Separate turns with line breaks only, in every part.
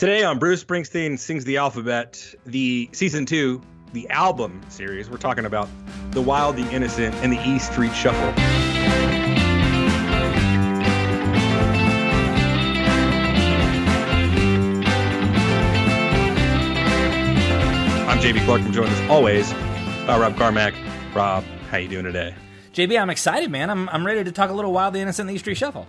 Today on Bruce Springsteen Sings the Alphabet, the season two, the album series, we're talking about The Wild, the Innocent, and the E Street Shuffle. I'm JB Clark. I'm joined as always by Rob Carmack. Rob, how you doing today?
JB, I'm excited, man. I'm, I'm ready to talk a little Wild, the Innocent, and the E Street Shuffle.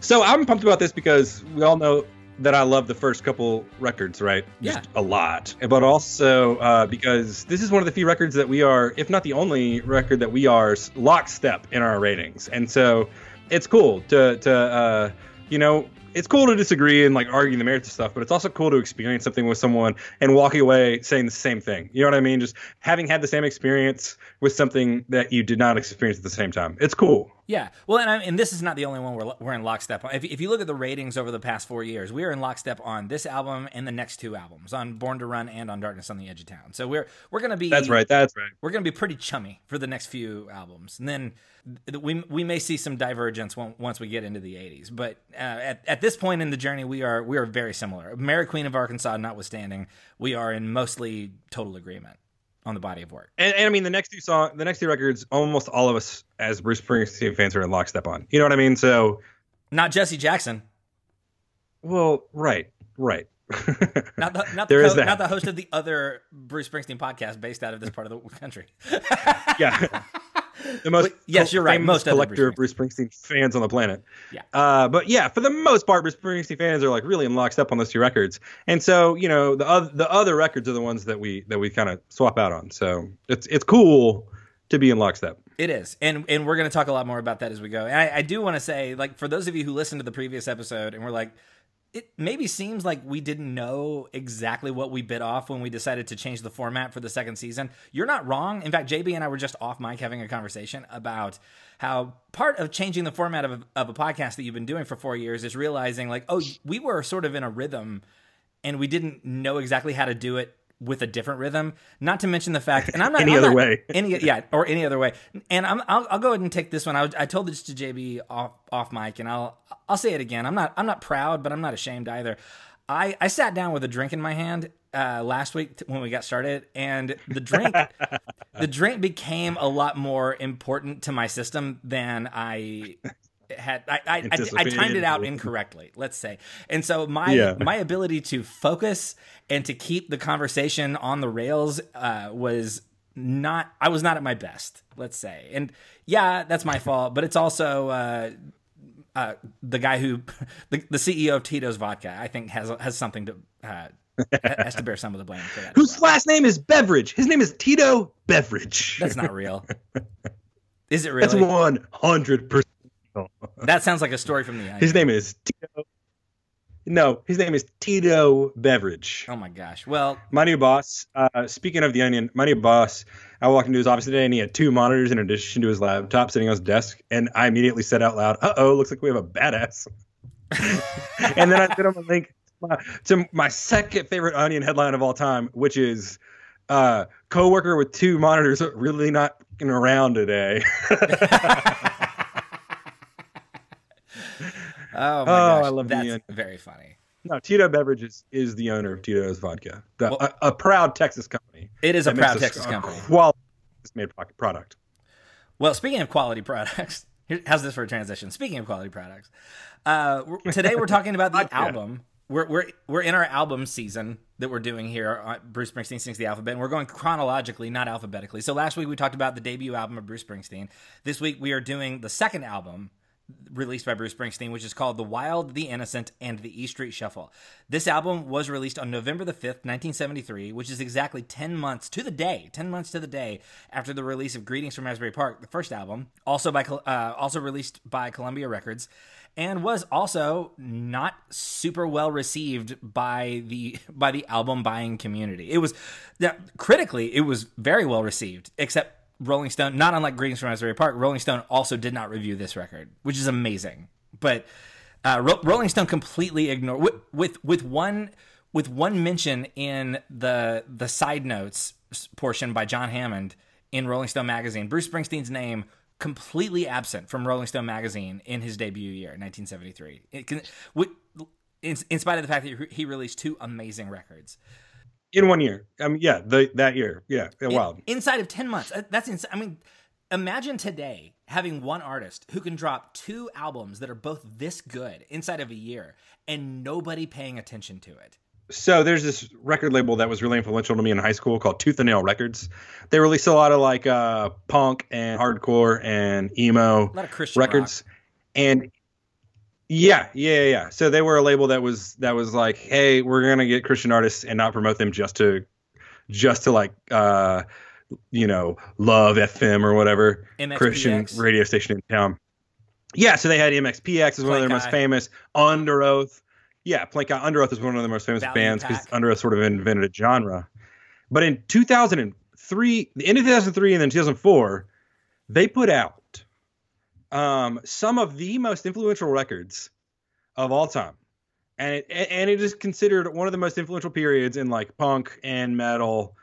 So I'm pumped about this because we all know that I love the first couple records, right?
Yeah.
Just a lot. But also uh, because this is one of the few records that we are, if not the only record that we are lockstep in our ratings. And so it's cool to, to uh, you know, it's cool to disagree and like argue the merits of stuff, but it's also cool to experience something with someone and walking away saying the same thing. You know what I mean? Just having had the same experience with something that you did not experience at the same time. It's cool.
Yeah. Well, and, I, and this is not the only one we're, we're in lockstep on. If, if you look at the ratings over the past four years, we are in lockstep on this album and the next two albums, on Born to Run and on Darkness on the Edge of Town. So we're we're gonna be
That's right. That's right.
we're gonna be pretty chummy for the next few albums, and then we we may see some divergence once we get into the 80s. But uh, at at this point in the journey, we are we are very similar. Mary Queen of Arkansas notwithstanding, we are in mostly total agreement on the body of work.
And, and, I mean, the next two song, the next two records, almost all of us as Bruce Springsteen fans are in lockstep on. You know what I mean? So,
not Jesse Jackson.
Well, right, right.
not the not the, not the host of the other Bruce Springsteen podcast based out of this part of the country.
yeah. the most
yes, you're right. Most
collector of Bruce Springsteen fans on the planet.
Yeah.
Uh, but yeah, for the most part, Bruce Springsteen fans are like really in lockstep on those two records, and so you know the other the other records are the ones that we that we kind of swap out on. So it's it's cool to be in lockstep.
It is, and and we're going to talk a lot more about that as we go. And I, I do want to say, like, for those of you who listened to the previous episode and we're like, it maybe seems like we didn't know exactly what we bit off when we decided to change the format for the second season. You're not wrong. In fact, JB and I were just off mic having a conversation about how part of changing the format of a, of a podcast that you've been doing for four years is realizing, like, oh, we were sort of in a rhythm and we didn't know exactly how to do it with a different rhythm. Not to mention the fact, and I'm not
any
I'm
other
not,
way,
any yeah, or any other way. And I'm, I'll, I'll go ahead and take this one. I, I told this to JB off off mic, and I'll I'll say it again. I'm not I'm not proud, but I'm not ashamed either. I I sat down with a drink in my hand uh, last week when we got started, and the drink the drink became a lot more important to my system than I had I I, I, I timed it out incorrectly let's say. And so my yeah. my ability to focus and to keep the conversation on the rails uh, was not I was not at my best let's say. And yeah that's my fault but it's also uh, uh, the guy who the, the CEO of Tito's vodka I think has has something to uh, has to bear some of the blame for that
whose well. last name is Beveridge? His name is Tito Beveridge.
That's not real. Is it really?
that's 100%
that sounds like a story from the. Onion.
His name is Tito. No, his name is Tito Beveridge.
Oh my gosh! Well,
my new boss. Uh, speaking of the Onion, my new boss. I walked into his office today and he had two monitors in addition to his laptop sitting on his desk, and I immediately said out loud, "Uh oh, looks like we have a badass." and then I sent him a link to my second favorite Onion headline of all time, which is uh, "Coworker with two monitors really not around today."
Oh my oh, gosh, I love that's very funny.
No, Tito Beverages is the owner of Tito's Vodka, the, well, a, a, proud Texas company.
It is a proud Texas a, company.
Quality made product.
Well, speaking of quality products, how's this for a transition? Speaking of quality products, uh, today we're talking about the album. We're, we're we're in our album season that we're doing here. Bruce Springsteen sings the alphabet, and we're going chronologically, not alphabetically. So last week we talked about the debut album of Bruce Springsteen. This week we are doing the second album released by Bruce Springsteen, which is called The Wild, the Innocent, and the E Street Shuffle. This album was released on November the 5th, 1973, which is exactly 10 months to the day, 10 months to the day after the release of Greetings from Asbury Park, the first album, also by uh, also released by Columbia Records and was also not super well received by the by the album buying community. It was critically it was very well received except Rolling Stone, not unlike Greetings from Asbury Park, Rolling Stone also did not review this record, which is amazing. But uh, Ro- Rolling Stone completely ignored with, with with one with one mention in the the side notes portion by John Hammond in Rolling Stone magazine. Bruce Springsteen's name completely absent from Rolling Stone magazine in his debut year, 1973. Can, in, in spite of the fact that he released two amazing records
in one year. I mean, yeah, the that year, yeah,
in,
wild.
Inside of ten months, uh, that's insane. I mean, imagine today having one artist who can drop two albums that are both this good inside of a year, and nobody paying attention to it.
So there's this record label that was really influential to me in high school called Tooth and Nail Records. They released a lot of like uh, punk and hardcore and emo
a lot of Christian
records,
rock.
and yeah, yeah, yeah. So they were a label that was that was like, hey, we're gonna get Christian artists and not promote them just to just to like uh you know, love FM or whatever
MXPX.
Christian radio station in town. Yeah, so they had MXPX as one of their most famous. Underoath, yeah, Plankeye Underoath is one of the most famous
Value
bands because
Pack.
Underoath sort of invented a genre. But in 2003, the end of 2003 and then 2004, they put out um, some of the most influential records of all time. And it, and it is considered one of the most influential periods in like punk and metal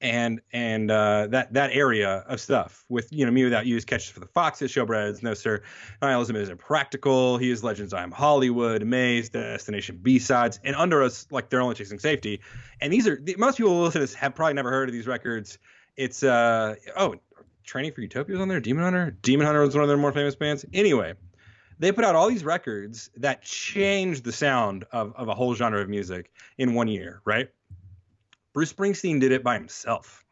and and uh, that that area of stuff with you know mewithoutYou is Catch for Us the Foxes showbreads no sir. Nihilism is impractical. He is legends i am hollywood Mae's destination b-sides and under us like they're only chasing safety. And these are most people who listen to this have probably never heard of these records. It's uh oh training for utopia was on there demon hunter demon hunter was one of their more famous bands anyway they put out all these records that changed the sound of, of a whole genre of music in one year right Bruce Springsteen did it by himself.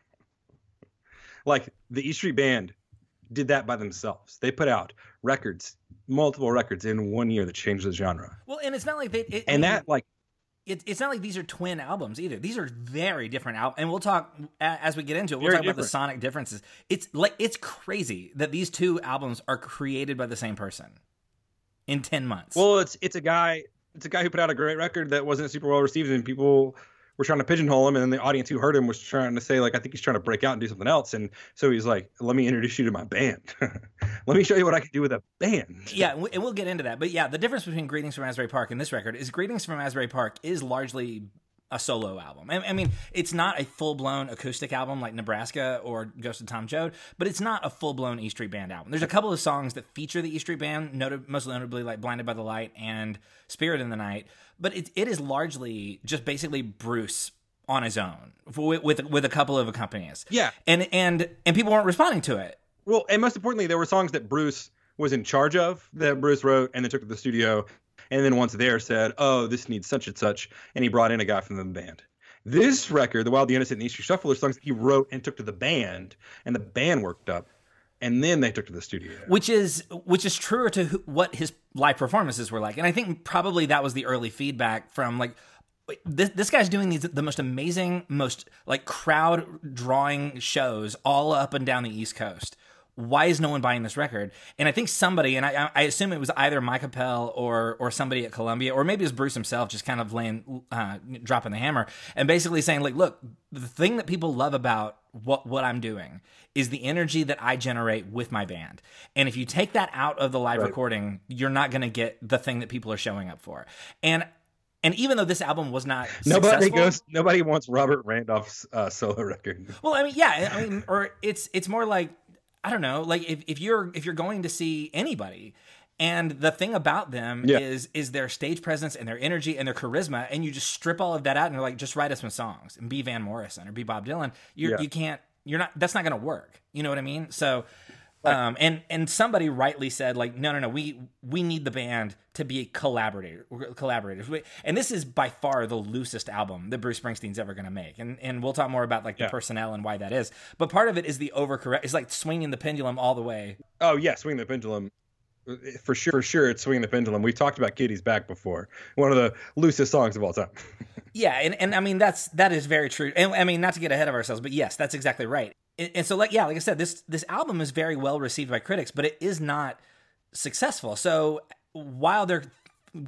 Like the E Street Band did that by themselves. They put out records, multiple records in one year that changed the genre.
Well, and it's not like they it,
And that like
it, it's not like these are twin albums either. These are very different albums, and we'll talk as we get into it. We'll
Very
talk about the sonic differences. It's like it's crazy that these two albums are created by the same person in ten months.
well, it's it's a guy it's a guy who put out a great record that wasn't super well received and people were trying to pigeonhole him and then the audience who heard him was trying to say like I think he's trying to break out and do something else and so he's like let me introduce you to my band. let me show you what I can do with a band.
yeah, and we- and we'll get into that. But yeah, the difference between Greetings from Asbury Park and this record is Greetings from Asbury Park is largely a solo album. I, I mean, it's not a full blown acoustic album like Nebraska or Ghost of Tom Joad, but it's not a full blown E Street Band album. There's a couple of songs that feature the E Street Band, noted, most notably like Blinded by the Light and Spirit in the Night, but it, it is largely just basically Bruce on his own with with, with a couple of accompanyists.
Yeah.
and and and people weren't responding to it.
Well, and most importantly, there were songs that Bruce was in charge of that Bruce wrote and then took to the studio, and then once there said, "Oh, this needs such and such," and he brought in a guy from the band. This record, "The Wild, the Innocent, and the Easter Shuffle," are songs he wrote and took to the band, and the band worked up, and then they took to the studio.
which is which is truer to what his live performances were like and i think probably that was the early feedback from like this, this guy's doing these the most amazing most like crowd drawing shows all up and down the east coast why is no one buying this record and i think somebody and i, I assume it was either mike appel or or somebody at columbia or maybe it was bruce himself just kind of laying uh, dropping the hammer and basically saying like look the thing that people love about what what i'm doing is the energy that i generate with my band and if you take that out of the live
Right.
recording you're not going to get the thing that people are showing up for and and even though this album was not
Nobody
successful,
goes. Nobody wants Robert Randolph's uh, solo record.
well, I mean, yeah, I mean, or it's it's more like I don't know, like if, if you're if you're going to see anybody, and the thing about them
Yeah.
is is their stage presence and their energy and their charisma, and you just strip all of that out and you're like, just write us some songs and be Van Morrison or be Bob Dylan. You
Yeah.
you can't. You're not. That's not going to work. You know what I mean? So. Um, and and somebody rightly said like no no no we we need the band to be collaborator collaborators We- and this is by far the loosest album that Bruce Springsteen's ever going to make and and we'll talk more about like the
Yeah.
personnel and why that is but part of it is the overcorrect it's like swinging the pendulum all the way
Oh yeah, swing the pendulum. For sure, for sure, it's swinging the pendulum. We talked about Kitty's back before. One of the loosest songs of all time.
Yeah, and, and I mean that's that is very true. And I mean not to get ahead of ourselves, but yes, that's exactly right. And, and so like yeah, like I said, this this album is very well received by critics, but it is not successful. So while they're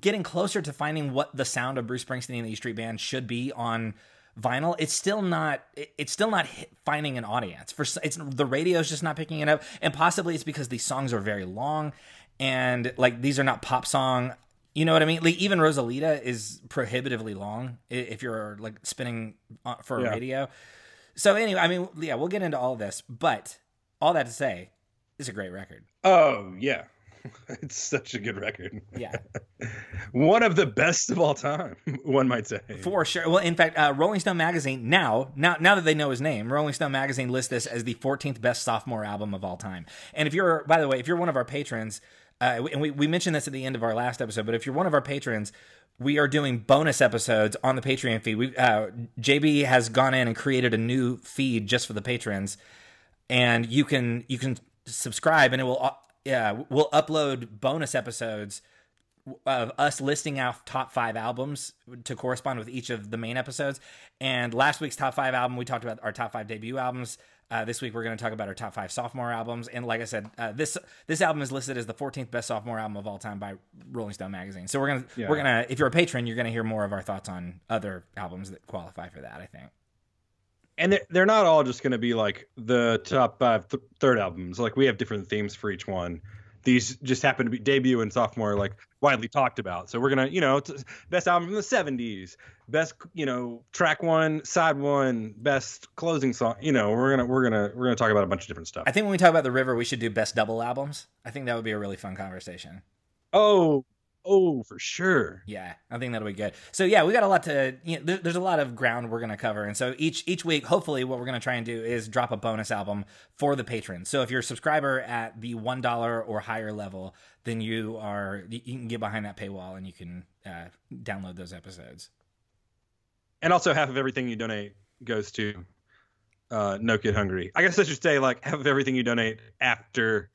getting closer to finding what the sound of Bruce Springsteen and the E Street Band should be on vinyl, it's still not it's still not finding an audience. For it's the radio's just not picking it up, and possibly it's because these songs are very long and like these are not pop song you know what I mean? Like even Rosalita is prohibitively long if you're like spinning uh, for a
Yeah.
radio. So anyway, I mean, yeah, we'll get into all this, but all that to say, it's a great record.
Oh yeah, it's such a good record.
Yeah.
One of the best of all time, one might say.
For sure. Well, in fact, uh, Rolling Stone magazine now, now, now that they know his name, Rolling Stone magazine lists this as the 14th best sophomore album of all time. And if you're, by the way, if you're one of our patrons, uh, and we, we mentioned this at the end of our last episode, but if you're one of our patrons, we are doing bonus episodes on the Patreon feed. We uh, JB has gone in and created a new feed just for the patrons, and you can you can subscribe, and it will uh, yeah we'll upload bonus episodes of us listing out top five albums to correspond with each of the main episodes. And last week's top five album, we talked about our top five debut albums. Uh, this week we're going to talk about our top five sophomore albums, and like I said, uh, this this album is listed as the 14th best sophomore album of all time by Rolling Stone magazine. So we're gonna yeah. we're gonna if you're a patron, you're gonna hear more of our thoughts on other albums that qualify for that. I think.
And they're, they're not all just going to be like the top five th- third albums. Like we have different themes for each one these just happen to be debut and sophomore like widely talked about. So we're gonna you know best album from the 70s best you know track one side one best closing song you know we're gonna we're gonna we're gonna talk about a bunch of different stuff.
I think when we talk about the river we should do best double albums. I think that would be a really fun conversation.
Oh Oh, for sure.
Yeah, I think that'll be good. So yeah, we got a lot to. You know, there, there's a lot of ground we're going to cover, and so each each week, hopefully, what we're going to try and do is drop a bonus album for the patrons. So if you're a subscriber at the one dollar or higher level, then you are you can get behind that paywall and you can uh, download those episodes.
And also, half of everything you donate goes to uh, No Kid Hungry. I guess I should say like half of everything you donate after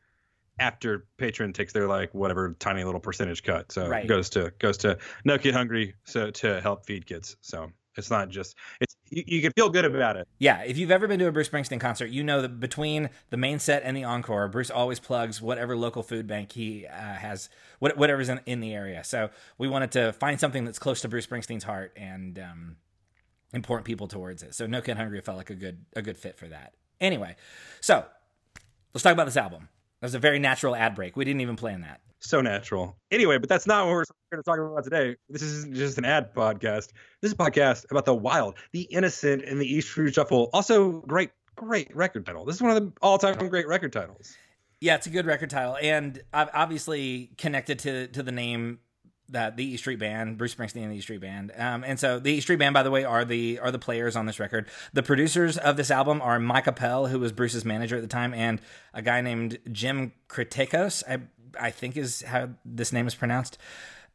after patron takes their like whatever tiny little percentage cut. So right. it goes to goes to no kid hungry so to help feed kids. So it's not just it's you, you, can feel good about it.
Yeah if you've ever been to a bruce springsteen concert you know that between the main set and the encore bruce always plugs whatever local food bank he uh, has whatever's in, in the area. So we wanted to find something that's close to bruce springsteen's heart and um, important people towards it. So no kid hungry felt like a good a good fit for that. Anyway so let's talk about this album that was a very natural ad break. We didn't even plan that.
So natural. Anyway, but that's not what we're going to talk about today. This isn't just an ad podcast. This is a podcast about the wild, the innocent, and the East Street Shuffle. Also, great, great record title. This is one of the all-time great record titles.
Yeah, it's a good record title, and obviously connected to to the name that the E Street Band, Bruce Springsteen and the E Street Band. Um, and so the E Street Band, by the way, are the are the players on this record. The producers of this album are Mike Appel, who was Bruce's manager at the time, and a guy named Jim Cretecos. I I think is how this name is pronounced.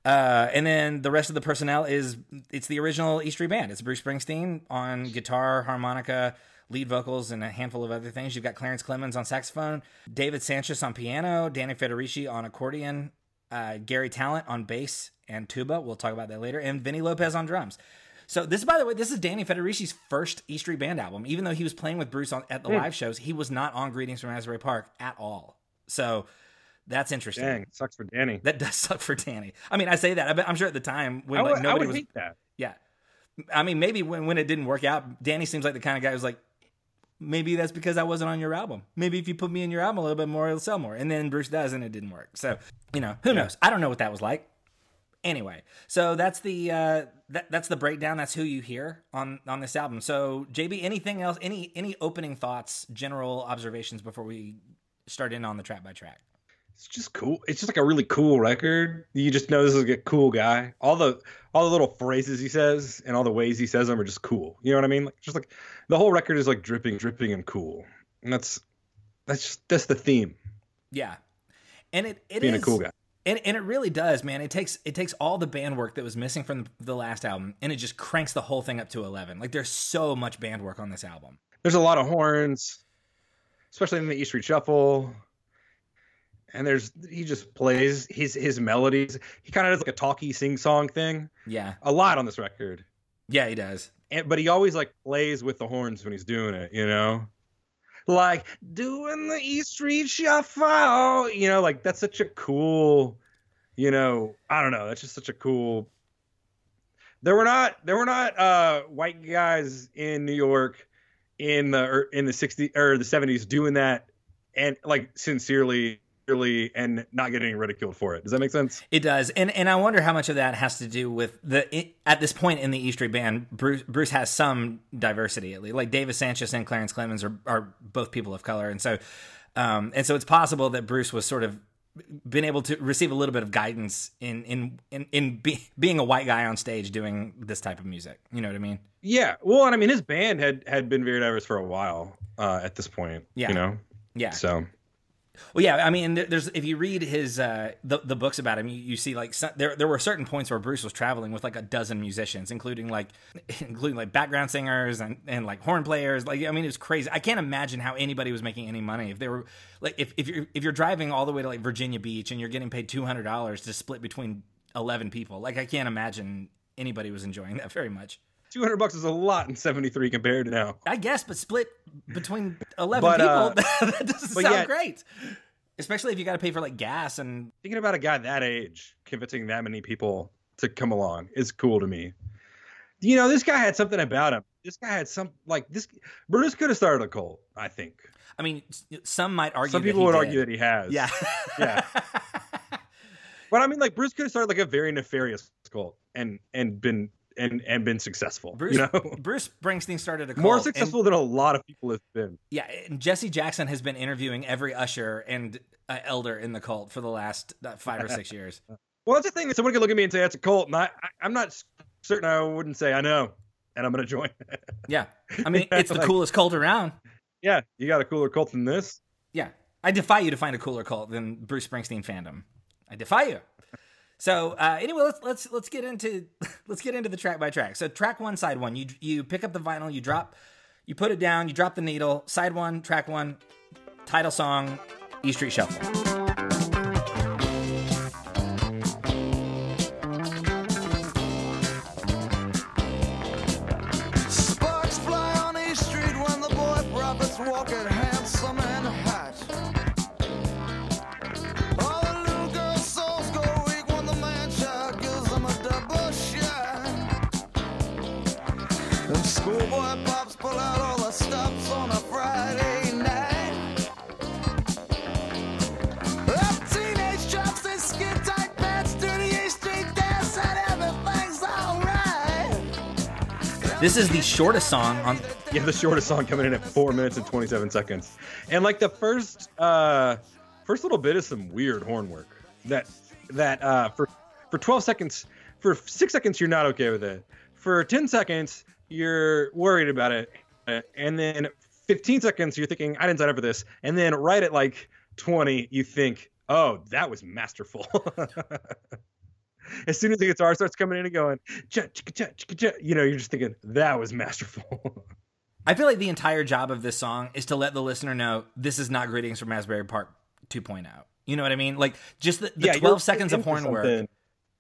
Uh, and then the rest of the personnel is it's the original E Street Band. It's Bruce Springsteen on guitar, harmonica, lead vocals, and a handful of other things. You've got Clarence Clemons on saxophone, David Sancious on piano, Danny Federici on accordion, uh, Garry Tallent on bass and tuba. We'll talk about that later. And Vini Lopez on drums. So this, by the way, this is Danny Federici's first E Street Band album. Even though he was playing with Bruce on, at the mm. live shows, he was not on Greetings from Asbury Park at all. So that's interesting.
Dang, sucks for Danny.
That does suck for Danny. I mean, I say that. I'm sure at the time when like, nobody was.
that.
Yeah. I mean, maybe when, when it didn't work out, Danny seems like the kind of guy who's like, maybe that's because I wasn't on your album. Maybe if you put me in your album a little bit more, it'll sell more. And then Bruce does, and it didn't work. So, you know, who knows? I don't know what that was like. Anyway, so that's the uh, that, that's the breakdown. That's who you hear on on this album. So, JB, anything else? Any any opening thoughts, general observations before we start in on the track by track?
It's just cool. It's just like a really cool record. You just know this is a cool guy. All the all the little phrases he says and all the ways he says them are just cool. You know what I mean? Like just like the whole record is like dripping, dripping, and cool. And that's that's just that's the theme.
Yeah, and it it
being
is,
a cool guy.
And, and it really does, man. It takes it takes all the band work that was missing from the last album, and it just cranks the whole thing up to eleven. Like there's so much band work on this album.
There's a lot of horns, especially in the East Street Shuffle and there's he just plays his his melodies. He kind of does like a talky sing song thing.
Yeah,
a lot on this record.
Yeah, he does.
And, but he always like plays with the horns when he's doing it. You know, like doing the E Street Shuffle. You know, like that's such a cool. You know, I don't know. That's just such a cool. There were not there were not uh, white guys in New York in the er, in the 60s or the 70s doing that and like sincerely and not getting ridiculed for it. Does that make sense?
It does, and and I wonder how much of that has to do with the it, at this point in the E Street Band, Bruce Bruce has some diversity at least. Like Davis Sancious and Clarence Clemons are are both people of color, and so um and so it's possible that Bruce was sort of been able to receive a little bit of guidance in in in, in be, being a white guy on stage doing this type of music. You know what I mean?
Yeah. Well, and I mean, his band had had been very diverse for a while uh, at this point.
Yeah.
You know.
Yeah.
So.
Well, yeah, I mean, there's if you read his uh, the the books about him, you, you see like some, there there were certain points where Bruce was traveling with like a dozen musicians, including like including like background singers and, and like horn players. Like I mean, it was crazy. I can't imagine how anybody was making any money if they were like if if you're if you're driving all the way to like Virginia Beach and you're getting paid two hundred dollars to split between eleven people. Like I can't imagine anybody was enjoying that very much.
200 bucks is a lot in 73 compared to now.
I guess, but split between 11
But,
people,
uh,
that doesn't sound
yeah.
great. Especially if you got to pay for like gas and
Thinking about a guy that age convincing that many people to come along is cool to me. You know, this guy had something about him. This guy had some like this. Bruce could have started a cult. I think
I mean, some might argue.
some people would
did.
argue that he has.
Yeah,
Yeah. But I mean, like Bruce could have started like a very nefarious cult and and been and and been successful.
Bruce
you know,
Bruce Springsteen started a cult,
more
and-
successful than a lot of people have been.
yeah, and Jesse Jackson has been interviewing every usher and uh, elder in the cult for the last uh, five or six years.
Well, that's the thing. That someone could look at me and say that's a cult, and I, I I'm not certain I wouldn't say I know, and I'm going to join.
Yeah, I mean, it's the
like-
coolest cult around.
yeah, you got a cooler cult than this.
Yeah, I defy you to find a cooler cult than Bruce Springsteen fandom. I defy you. So uh, anyway, let's let's let's get into let's get into the track by track. So track one, side one. You you pick up the vinyl, you drop, you put it down, you drop the needle. Side one, track one, title song, E Street Shuffle. This is the shortest song on.
Yeah, the shortest song coming in at four minutes and 27 seconds, and like the first uh first little bit is some weird horn work that that uh for for 12 seconds for six seconds you're not okay with it. For 10 seconds you're worried about it. Uh, and then 15 seconds you're thinking i didn't sign up for this. And then right at like 20 you think oh that was masterful as soon as the guitar starts coming in and going cha, chicka, cha, chicka, cha, you know you're just thinking that was masterful
I feel like the entire job of this song is to let the listener know this is not Greetings from Asbury Park 2.0. You know what I mean? Like just the, the
Yeah,
12 seconds of horn work.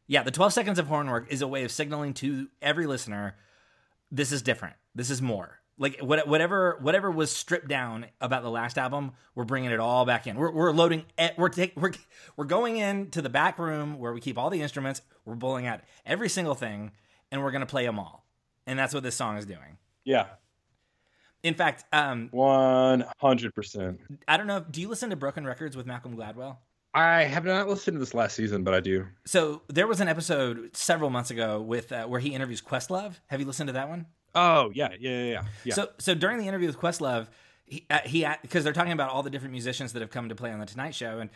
Yeah, the 12 seconds of horn work is a way of signaling to every listener this is different. This is more. Like what, whatever whatever was stripped down about the last album, we're bringing it all back in. We're, we're loading. We're take, we're we're going into the back room where we keep all the instruments. We're pulling out every single thing, and we're gonna play them all. And that's what this song is doing.
Yeah,
In fact, um,
one hundred percent.
I don't know. Do you listen to Broken Records with Malcolm Gladwell?
I have not listened to this last season, but I do.
So there was an episode several months ago with uh, where he interviews Questlove. Have you listened to that one?
Oh yeah, yeah, yeah, yeah.
So so during the interview with Questlove, he uh, he because they're talking about all the different musicians that have come to play on the Tonight Show, and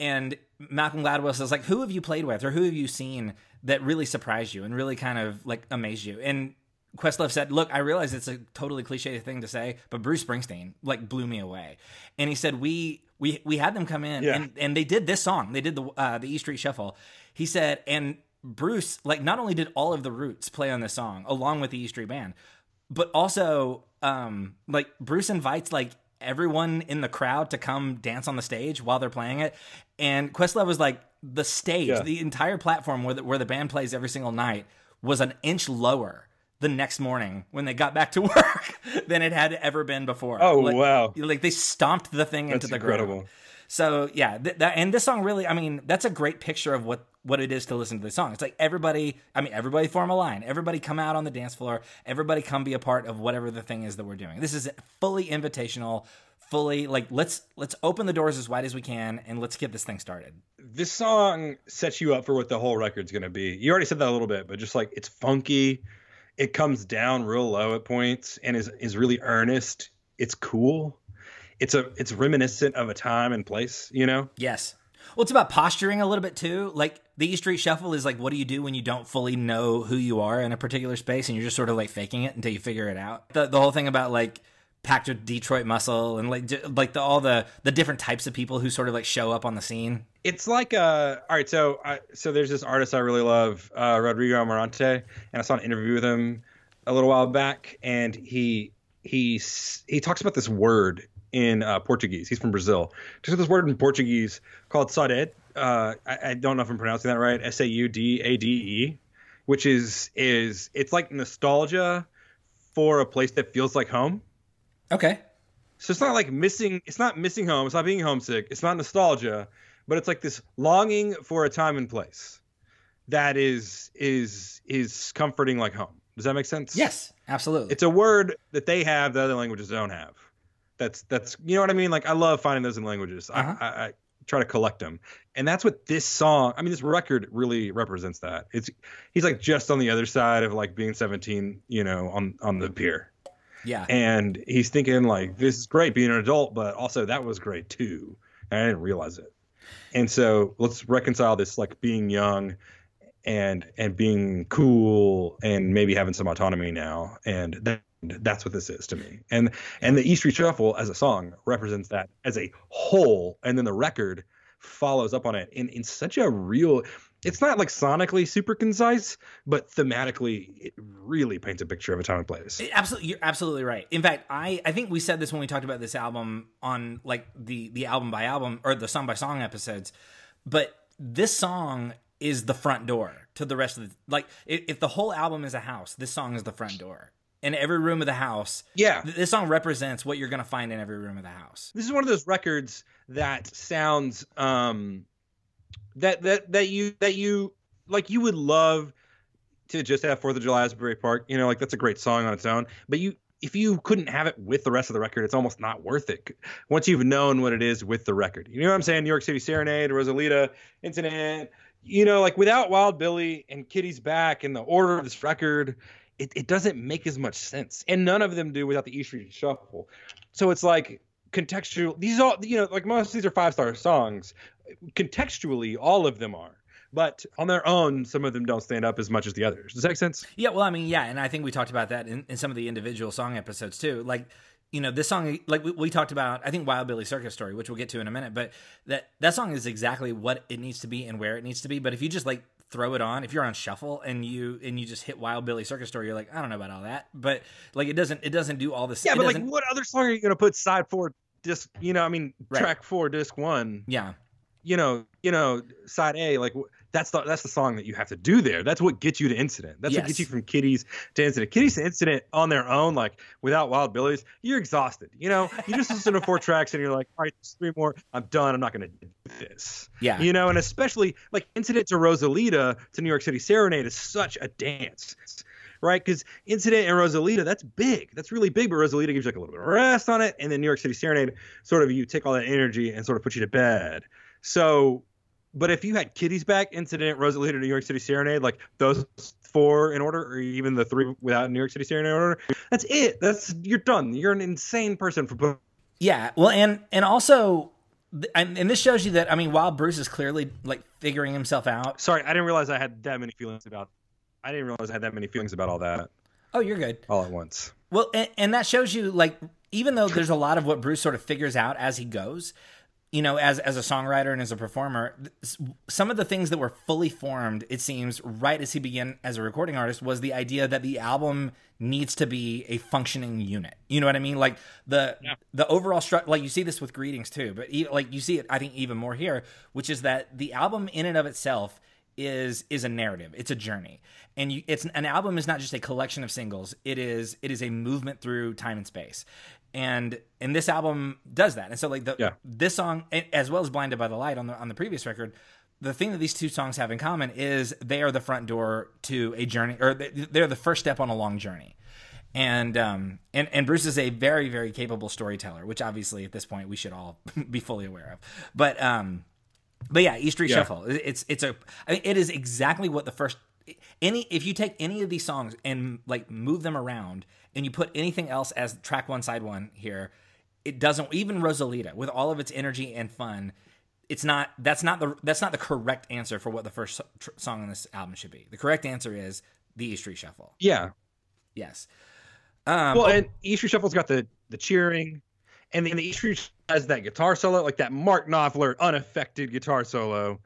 and Malcolm Gladwell says like, who have you played with or who have you seen that really surprised you and really kind of like amazed you? And Questlove said, "Look, I realize it's a totally cliche thing to say, but Bruce Springsteen like blew me away." And he said, "We we we had them come in
Yeah.
and and they did this song. They did the uh, the E Street Shuffle." He said, and Bruce like not only did all of the Roots play on this song along with the E Street Band, but also um like Bruce invites like everyone in the crowd to come dance on the stage while they're playing it and Questlove was like the stage
Yeah.
the entire platform where the, where the band plays every single night was an inch lower the next morning when they got back to work than it had ever been before
Oh,
like,
wow.
like they stomped the thing
That's
into the
incredible.
ground so yeah, th- that and this song really, I mean, that's a great picture of what what it is to listen to this song. It's like everybody, I mean, everybody form a line, everybody come out on the dance floor, everybody come be a part of whatever the thing is that we're doing. This is fully invitational, fully like let's let's open the doors as wide as we can and let's get this thing started.
this song sets you up for what the whole record's gonna be. You already said that a little bit, but just like it's funky, it comes down real low at points and is is really earnest. It's cool. It's a it's reminiscent of a time and place, you know.
Yes. Well, it's about posturing a little bit too. Like the E Street Shuffle is like, what do you do when you don't fully know who you are in a particular space and you're just sort of like faking it until you figure it out. The, the whole thing about like packed with Detroit muscle and like like the, all the the different types of people who sort of like show up on the scene.
It's like uh all right, so I so there's this artist I really love, uh Rodrigo Amarante, and I saw an interview with him a little while back, and he he he talks about this word in uh, Portuguese. He's from Brazil. There's this word in Portuguese called saudade. Uh, I, I don't know if I'm pronouncing that right. S A U D A D E, which is is it's like nostalgia for a place that feels like home.
Okay.
So it's not like missing. It's not missing home. It's not being homesick. It's not nostalgia, but it's like this longing for a time and place that is is is comforting like home. Does that make sense?
Yes, absolutely.
It's a word that they have that other languages don't have. That's that's you know what I mean. Like I love finding those in languages.
Uh-huh.
I, I, I try to collect them, and that's what this song. I mean, this record really represents that. It's he's like just on the other side of like being 17, you know, on on the pier
yeah.
and he's thinking like this is great being an adult but also that was great too and i didn't realize it and so let's reconcile this like being young and and being cool and maybe having some autonomy now and that, that's what this is to me and and the east street shuffle as a song represents that as a whole and then the record follows up on it in in such a real it's not like sonically super concise but thematically it really paints a picture of a time and place
Absolutely, you're absolutely right. In fact, I I think we said this when we talked about this album on like the the album by album or the song by song episodes. But this song is the front door to the rest of the like. If, if the whole album is a house, this song is the front door. In every room of the house,
Yeah.
th- this song represents what you're going to find in every room of the house.
this is one of those records that sounds um that that that you that you like you would love to just have Fourth of July Asbury Park. You know, like that's a great song on its own. But you if you couldn't have it with the rest of the record, it's almost not worth it. Once you've known what it is with the record, you know what I'm saying? New York City Serenade, Rosalita, Incident. You know, like without Wild Billy and Kitty's Back and the order of this record, it, it doesn't make as much sense. And none of them do without the E Street Shuffle. So it's like contextual. These all, you know, like most of these are five star songs. Contextually, all of them are. But on their own, some of them don't stand up as much as the others. Does that make sense?
Yeah, well, I mean, yeah, and I think we talked about that in, in some of the individual song episodes too. Like, you know, this song, like we, we talked about, I think Wild Billy Circus Story, which we'll get to in a minute, but that that song is exactly what it needs to be and where it needs to be. But if you just like throw it on, if you're on shuffle and you and you just hit Wild Billy Circus Story, you're like, I don't know about all that, but like it doesn't it doesn't do all this.
Yeah, but like, what other song are you to put side four, disc? You know, I mean,
Right.
track four, disc one.
yeah,
You know, you know, side A. Like that's the that's the song that you have to do there. That's what gets you to Incident. That's what gets you from Kitty's to Incident. Kitty's to Incident on their own, like without Wild Billy's, you're exhausted. You know, you just listen to four tracks and you're like, all right, three more. I'm done. I'm not going to do this.
yeah,
You know, and especially like Incident to Rosalita to New York City Serenade is such a dance, right? Because Incident and Rosalita, that's big. That's really big. But Rosalita gives you like a little bit of rest on it. And then New York City Serenade, sort of you take all that energy and sort of put you to bed. So, but if you had Kitty's back, Incident, Rosalita, New York City Serenade, like those four in order, or even the three without New York City Serenade in order, that's it. That's you're done. You're an insane person for putting.
yeah. Well, and and also. And, and this shows you that I mean, while Bruce is clearly like figuring himself out.
Sorry, I didn't realize I had that many feelings about. I didn't realize I had that many feelings about all that.
Oh, you're good.
all at once.
Well, and, and that shows you like even though there's a lot of what Bruce sort of figures out as he goes, you know, as as a songwriter and as a performer, some of the things that were fully formed, it seems, right as he began as a recording artist, was the idea that the album needs to be a functioning unit. You know what I mean? Like the the overall structure. Like you see this with Greetings too, but e- like you see it, I think even more here, which is that the album in and of itself is is a narrative it's a journey and you it's an album is not just a collection of singles it is it is a movement through time and space and and this album does that and so like the
Yeah.
this song as well as blinded by the light on the on the previous record the thing that these two songs have in common is they are the front door to a journey or they- they're the first step on a long journey and um and and Bruce is a very very capable storyteller which obviously at this point we should all be fully aware of but um but yeah, East Street
Yeah.
Shuffle. It's it's a I mean, it is exactly what the first any if you take any of these songs and like move them around and you put anything else as track one side one here, it doesn't even Rosalita with all of its energy and fun. it's not that's not the that's not the correct answer for what the first tr- song on this album should be. The correct answer is the E Street Shuffle.
Yeah.
Yes. Um,
Well, and E Street Shuffle's got the the cheering, and then the E Street has that guitar solo, like that Mark Knopfler unaffected guitar solo,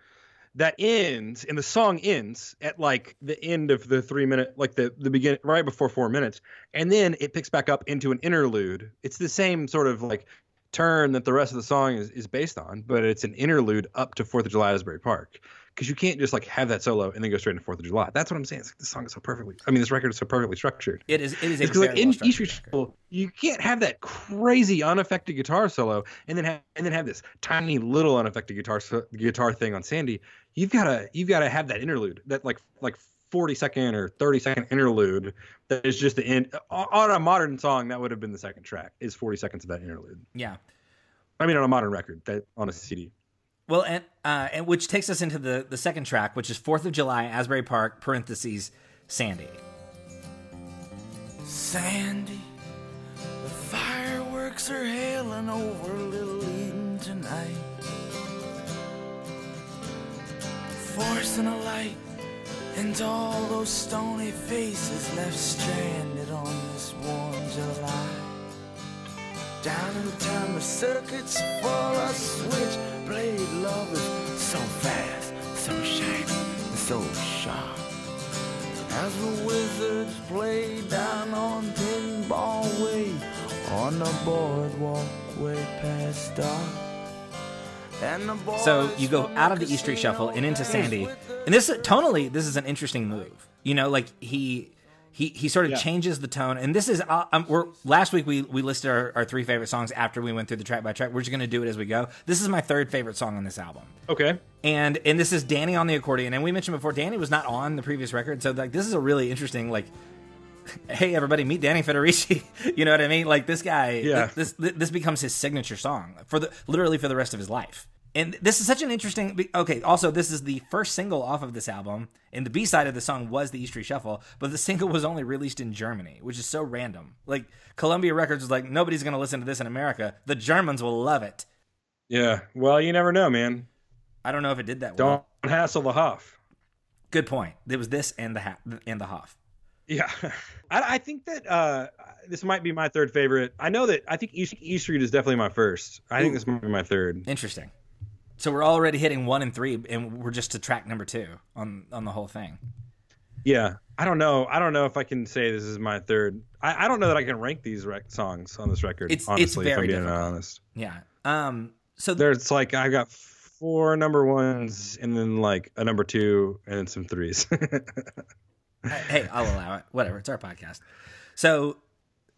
that ends, and the song ends at like the end of the three minute, like the the beginning, right before four minutes, and then it picks back up into an interlude. It's the same sort of like turn that the rest of the song is, is based on, but it's an interlude up to Fourth of July Asbury Park. Because you can't just like have that solo and then go straight into Fourth of July. That's what I'm saying. It's like, this song is so perfectly. I mean, this record is so perfectly structured.
it is it is
because like in East Street. You can't have that crazy unaffected guitar solo and then have and then have this tiny little unaffected guitar so- guitar thing on Sandy. You've gotta you've gotta have that interlude, that like like 40 second or 30 second interlude that is just the end on on a modern song that would have been the second track is 40 seconds of that interlude.
Yeah.
I mean on a modern record that on a CD.
Well, and uh, and which takes us into the the second track, which is Fourth of July, Asbury Park (parentheses Sandy).
Sandy, the fireworks are hailing over Little Eden tonight. Forcing a light into all those stony faces left stranded on this warm July. Down in the town, the circuits full of switchblade lovers, so fast, so shiny, and so sharp. As the wizards play down on Pinball Way on the boardwalk way past dark. And the boys
So you go out of the
the
E Street Shuffle and into Sandy, and this tonally this is an interesting move. You know, like he he he sort of
Yeah.
changes the tone, and this is uh, um, we're last week we we listed our, our three favorite songs after we went through the track by track. We're just gonna do it as we go. This is my third favorite song on this album.
Okay.
and and this is Danny on the accordion. And we mentioned before, Danny was not on the previous record, so like this is a really interesting like. Hey everybody, meet Danny Federici. you know what I mean? Like this guy.
Yeah.
This this becomes his signature song for the literally for the rest of his life. And this is such an interesting. Okay, also this is the first single off of this album, and the B side of the song was the E Street Shuffle, but the single was only released in Germany, which is so random. Like Columbia Records was like, nobody's gonna listen to this in America. The Germans will love it.
Yeah. Well, you never know, man.
I don't know if it did that well.
Don't hassle the Hoff.
Good point. It was this and the ha- and the Hoff.
Yeah, I, I think that uh, this might be my third favorite. I know that I think East, East Street is definitely my first. I think
Ooh.
this might be my third.
Interesting. So we're already hitting one and three, and we're just to track number two on on the whole thing.
Yeah, I don't know. I don't know if I can say this is my third. I, I don't know that I can rank these rec- songs on this record.
It's- it's
honestly, if
very
I'm being
difficult.
honest.
Yeah. Um. So
There's like I've got four number ones and then like a number two and then some threes.
hey, I'll allow it. Whatever. It's our podcast. So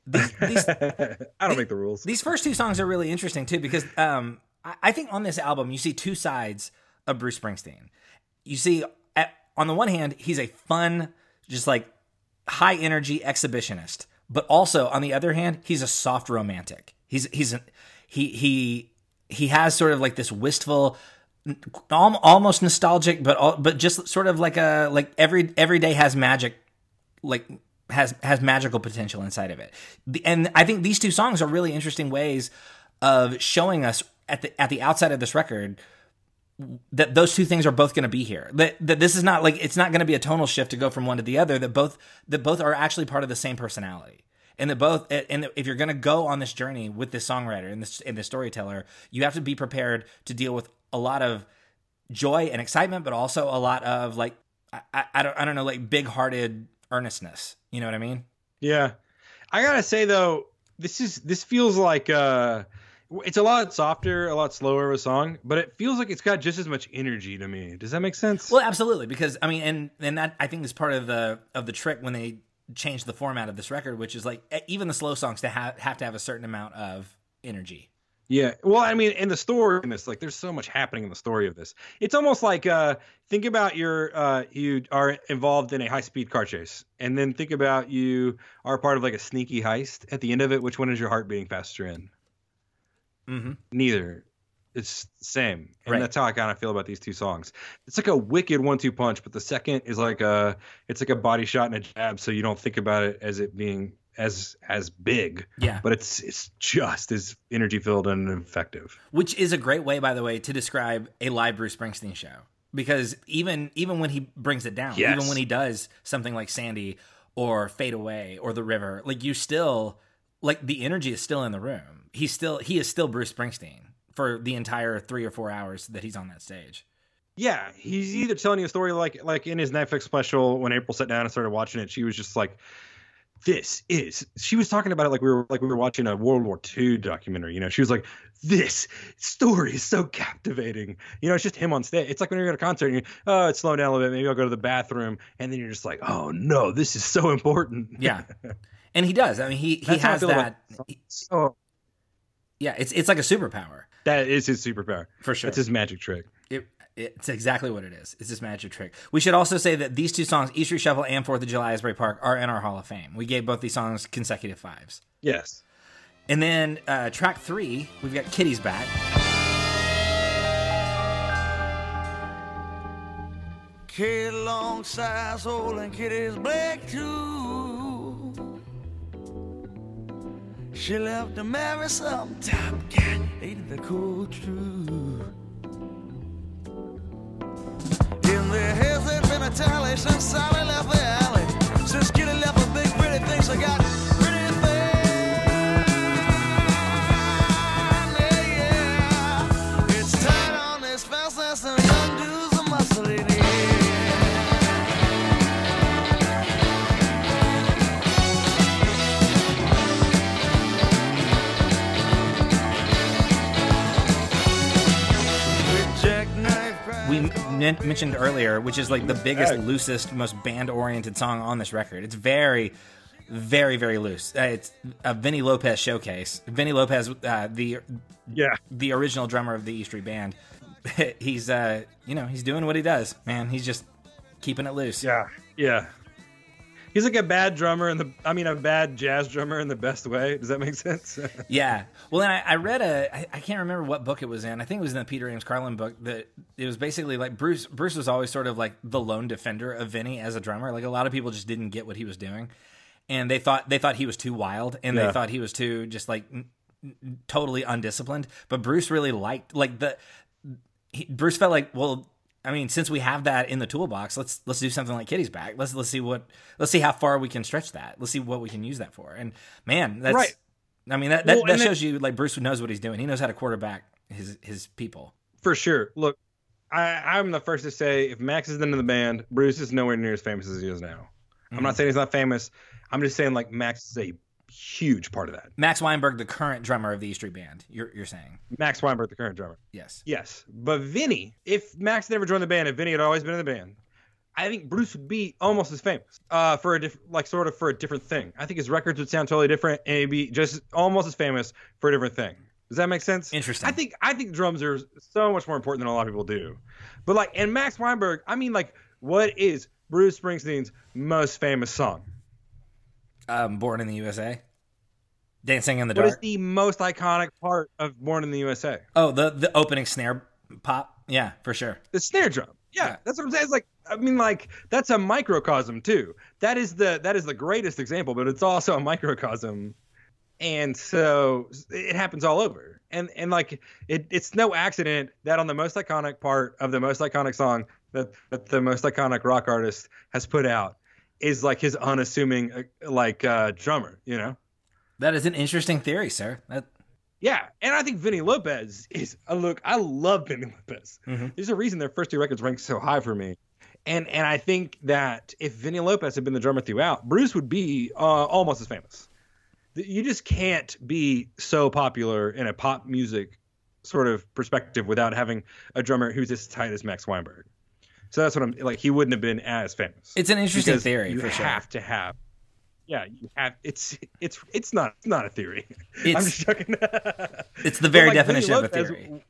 these these,
I don't make the rules.
these first two songs are really interesting too because um I, think on this album you see two sides of Bruce Springsteen. You see, at, on the one hand, he's a fun, just like high energy exhibitionist, but also on the other hand, he's a soft romantic. He's he's he he he has sort of like this wistful, almost nostalgic, but but just sort of like a like every every day has magic, like has has magical potential inside of it. And I think these two songs are really interesting ways of showing us at the at the outside of this record that those two things are both going to be here. That that this is not like it's not going to be a tonal shift to go from one to the other. That both that both are actually part of the same personality. And that both and if you're going to go on this journey with this songwriter and this and this storyteller, you have to be prepared to deal with a lot of joy and excitement, but also a lot of like I, I, I don't I don't know like big hearted earnestness. You know what I mean?
Yeah. I gotta say though, this is this feels like uh it's a lot softer, a lot slower of a song, but it feels like it's got just as much energy to me. Does that make sense?
Well, absolutely, because I mean, and and that I think is part of the of the trick when they changed the format of this record, which is like even the slow songs to have have to have a certain amount of energy.
Yeah. Well, I mean, in the story in this, like, there's so much happening in the story of this. It's almost like uh, think about your uh, you are involved in a high speed car chase, and then think about you are part of like a sneaky heist. At the end of it, which one is your heart beating faster in?
Mm-hmm.
Neither. It's the same, and
Right.
that's how I kind of feel about these two songs. It's like a wicked one-two punch, but the second is like a it's like a body shot and a jab, so you don't think about it as it being as as big.
Yeah.
But it's it's just as energy filled and effective.
Which is a great way, by the way, to describe a live Bruce Springsteen show. Because even even when he brings it down,
Yes.
even when he does something like Sandy or Fade Away or The River, like you still like the energy is still in the room. He's still he is still Bruce Springsteen for the entire three or four hours that he's on that stage.
Yeah, he's either telling you a story like like in his Netflix special when April sat down and started watching it, she was just like, "This is." She was talking about it like we were like we were watching a World War II documentary. You know, she was like, "This story is so captivating." You know, it's just him on stage. It's like when you're at a concert and you, oh, it's slowing down a little bit. Maybe I'll go to the bathroom, and then you're just like, "Oh no, this is so important."
Yeah. And he does. I mean he he
That's
has
feel about
that
So
yeah, it's it's like a superpower.
that is his superpower.
For sure.
That's his magic trick.
It, it's exactly what it is. It's this magic trick. We should also say that these two songs, East Street Shuffle and Fourth of July Asbury Park, are in our Hall of Fame. We gave both these songs consecutive fives.
Yes.
And then uh, track three, we've got Kitty's Back.
Kid long size hole and Kitty's black too. She left to marry some top cat, ain't the cool truth. In their heads there's been a tally since Sally left the alley. Since Kitty left a big pretty things, I got
men- mentioned earlier, which is like the biggest, loosest, most band-oriented song on this record. It's very, very, very loose. Uh, it's a Vini Lopez showcase. Vini Lopez, uh, the
Yeah.
the original drummer of the E Street Band. he's uh, you know, he's doing what he does, man. He's just keeping it loose.
Yeah, yeah. He's like a bad drummer in the. I mean, a bad jazz drummer in the best way. Does that make sense?
Yeah. Well, and I, I read a, I, I can't remember what book it was in. I think it was in the Peter Ames Carlin book that it was basically like Bruce, Bruce was always sort of like the lone defender of Vini as a drummer. Like a lot of people just didn't get what he was doing. And they thought, they thought he was too wild and they thought he was too just like n- n- totally undisciplined. But Bruce really liked, like the, he, Bruce felt like, well, I mean, since we have that in the toolbox, let's let's do something like Kitty's back. Let's let's see what let's see how far we can stretch that. Let's see what we can use that for. And man, that's
Right.
I mean that that,
Well,
that shows you like Bruce knows what he's doing. He knows how to quarterback his his people.
For sure. Look, I, I'm the first to say if Max isn't in the band, Bruce is nowhere near as famous as he is now. I'm not mm-hmm. saying he's not famous. I'm just saying like Max is a huge part of that.
Max Weinberg, the current drummer of the E Street Band. You're you're saying
Max Weinberg, the current drummer.
yes.
Yes, but Vini, if Max never joined the band, if Vini had always been in the band, I think Bruce would be almost as famous. Uh, for a different, like sort of for a different thing. I think his records would sound totally different, and he'd be just almost as famous for a different thing. Does that make sense?
Interesting.
I think I think drums are so much more important than a lot of people do. But like, and Max Weinberg, I mean, like, what is Bruce Springsteen's most famous song?
Um, Born in the USA, Dancing in the
What
Dark.
What is the most iconic part of Born in the USA?
oh, the the opening snare pop. Yeah, for sure.
the snare drum. Yeah,
Yeah.
that's what I'm saying. It's like I mean, like that's a microcosm too. That is the that is the greatest example, but it's also a microcosm, and so it happens all over. And and like it, it's no accident that on the most iconic part of the most iconic song that that the most iconic rock artist has put out is like his unassuming uh, like uh, drummer. You know.
That is an interesting theory, sir. That
Yeah, and I think Vini Lopez is a look. I love Vini Lopez.
Mhm.
There's a reason their first two records ranked so high for me, and and I think that if Vini Lopez had been the drummer throughout, Bruce would be uh, almost as famous. You just can't be so popular in a pop music sort of perspective without having a drummer who's as tight as Max Weinberg. So that's what I'm like. He wouldn't have been as famous.
it's an interesting theory
You
for sure.
have to have. Yeah, you have. It's it's it's not it's not a theory. I'm
It's-
just joking.
It's the very
like,
definition
Vini
of a theory.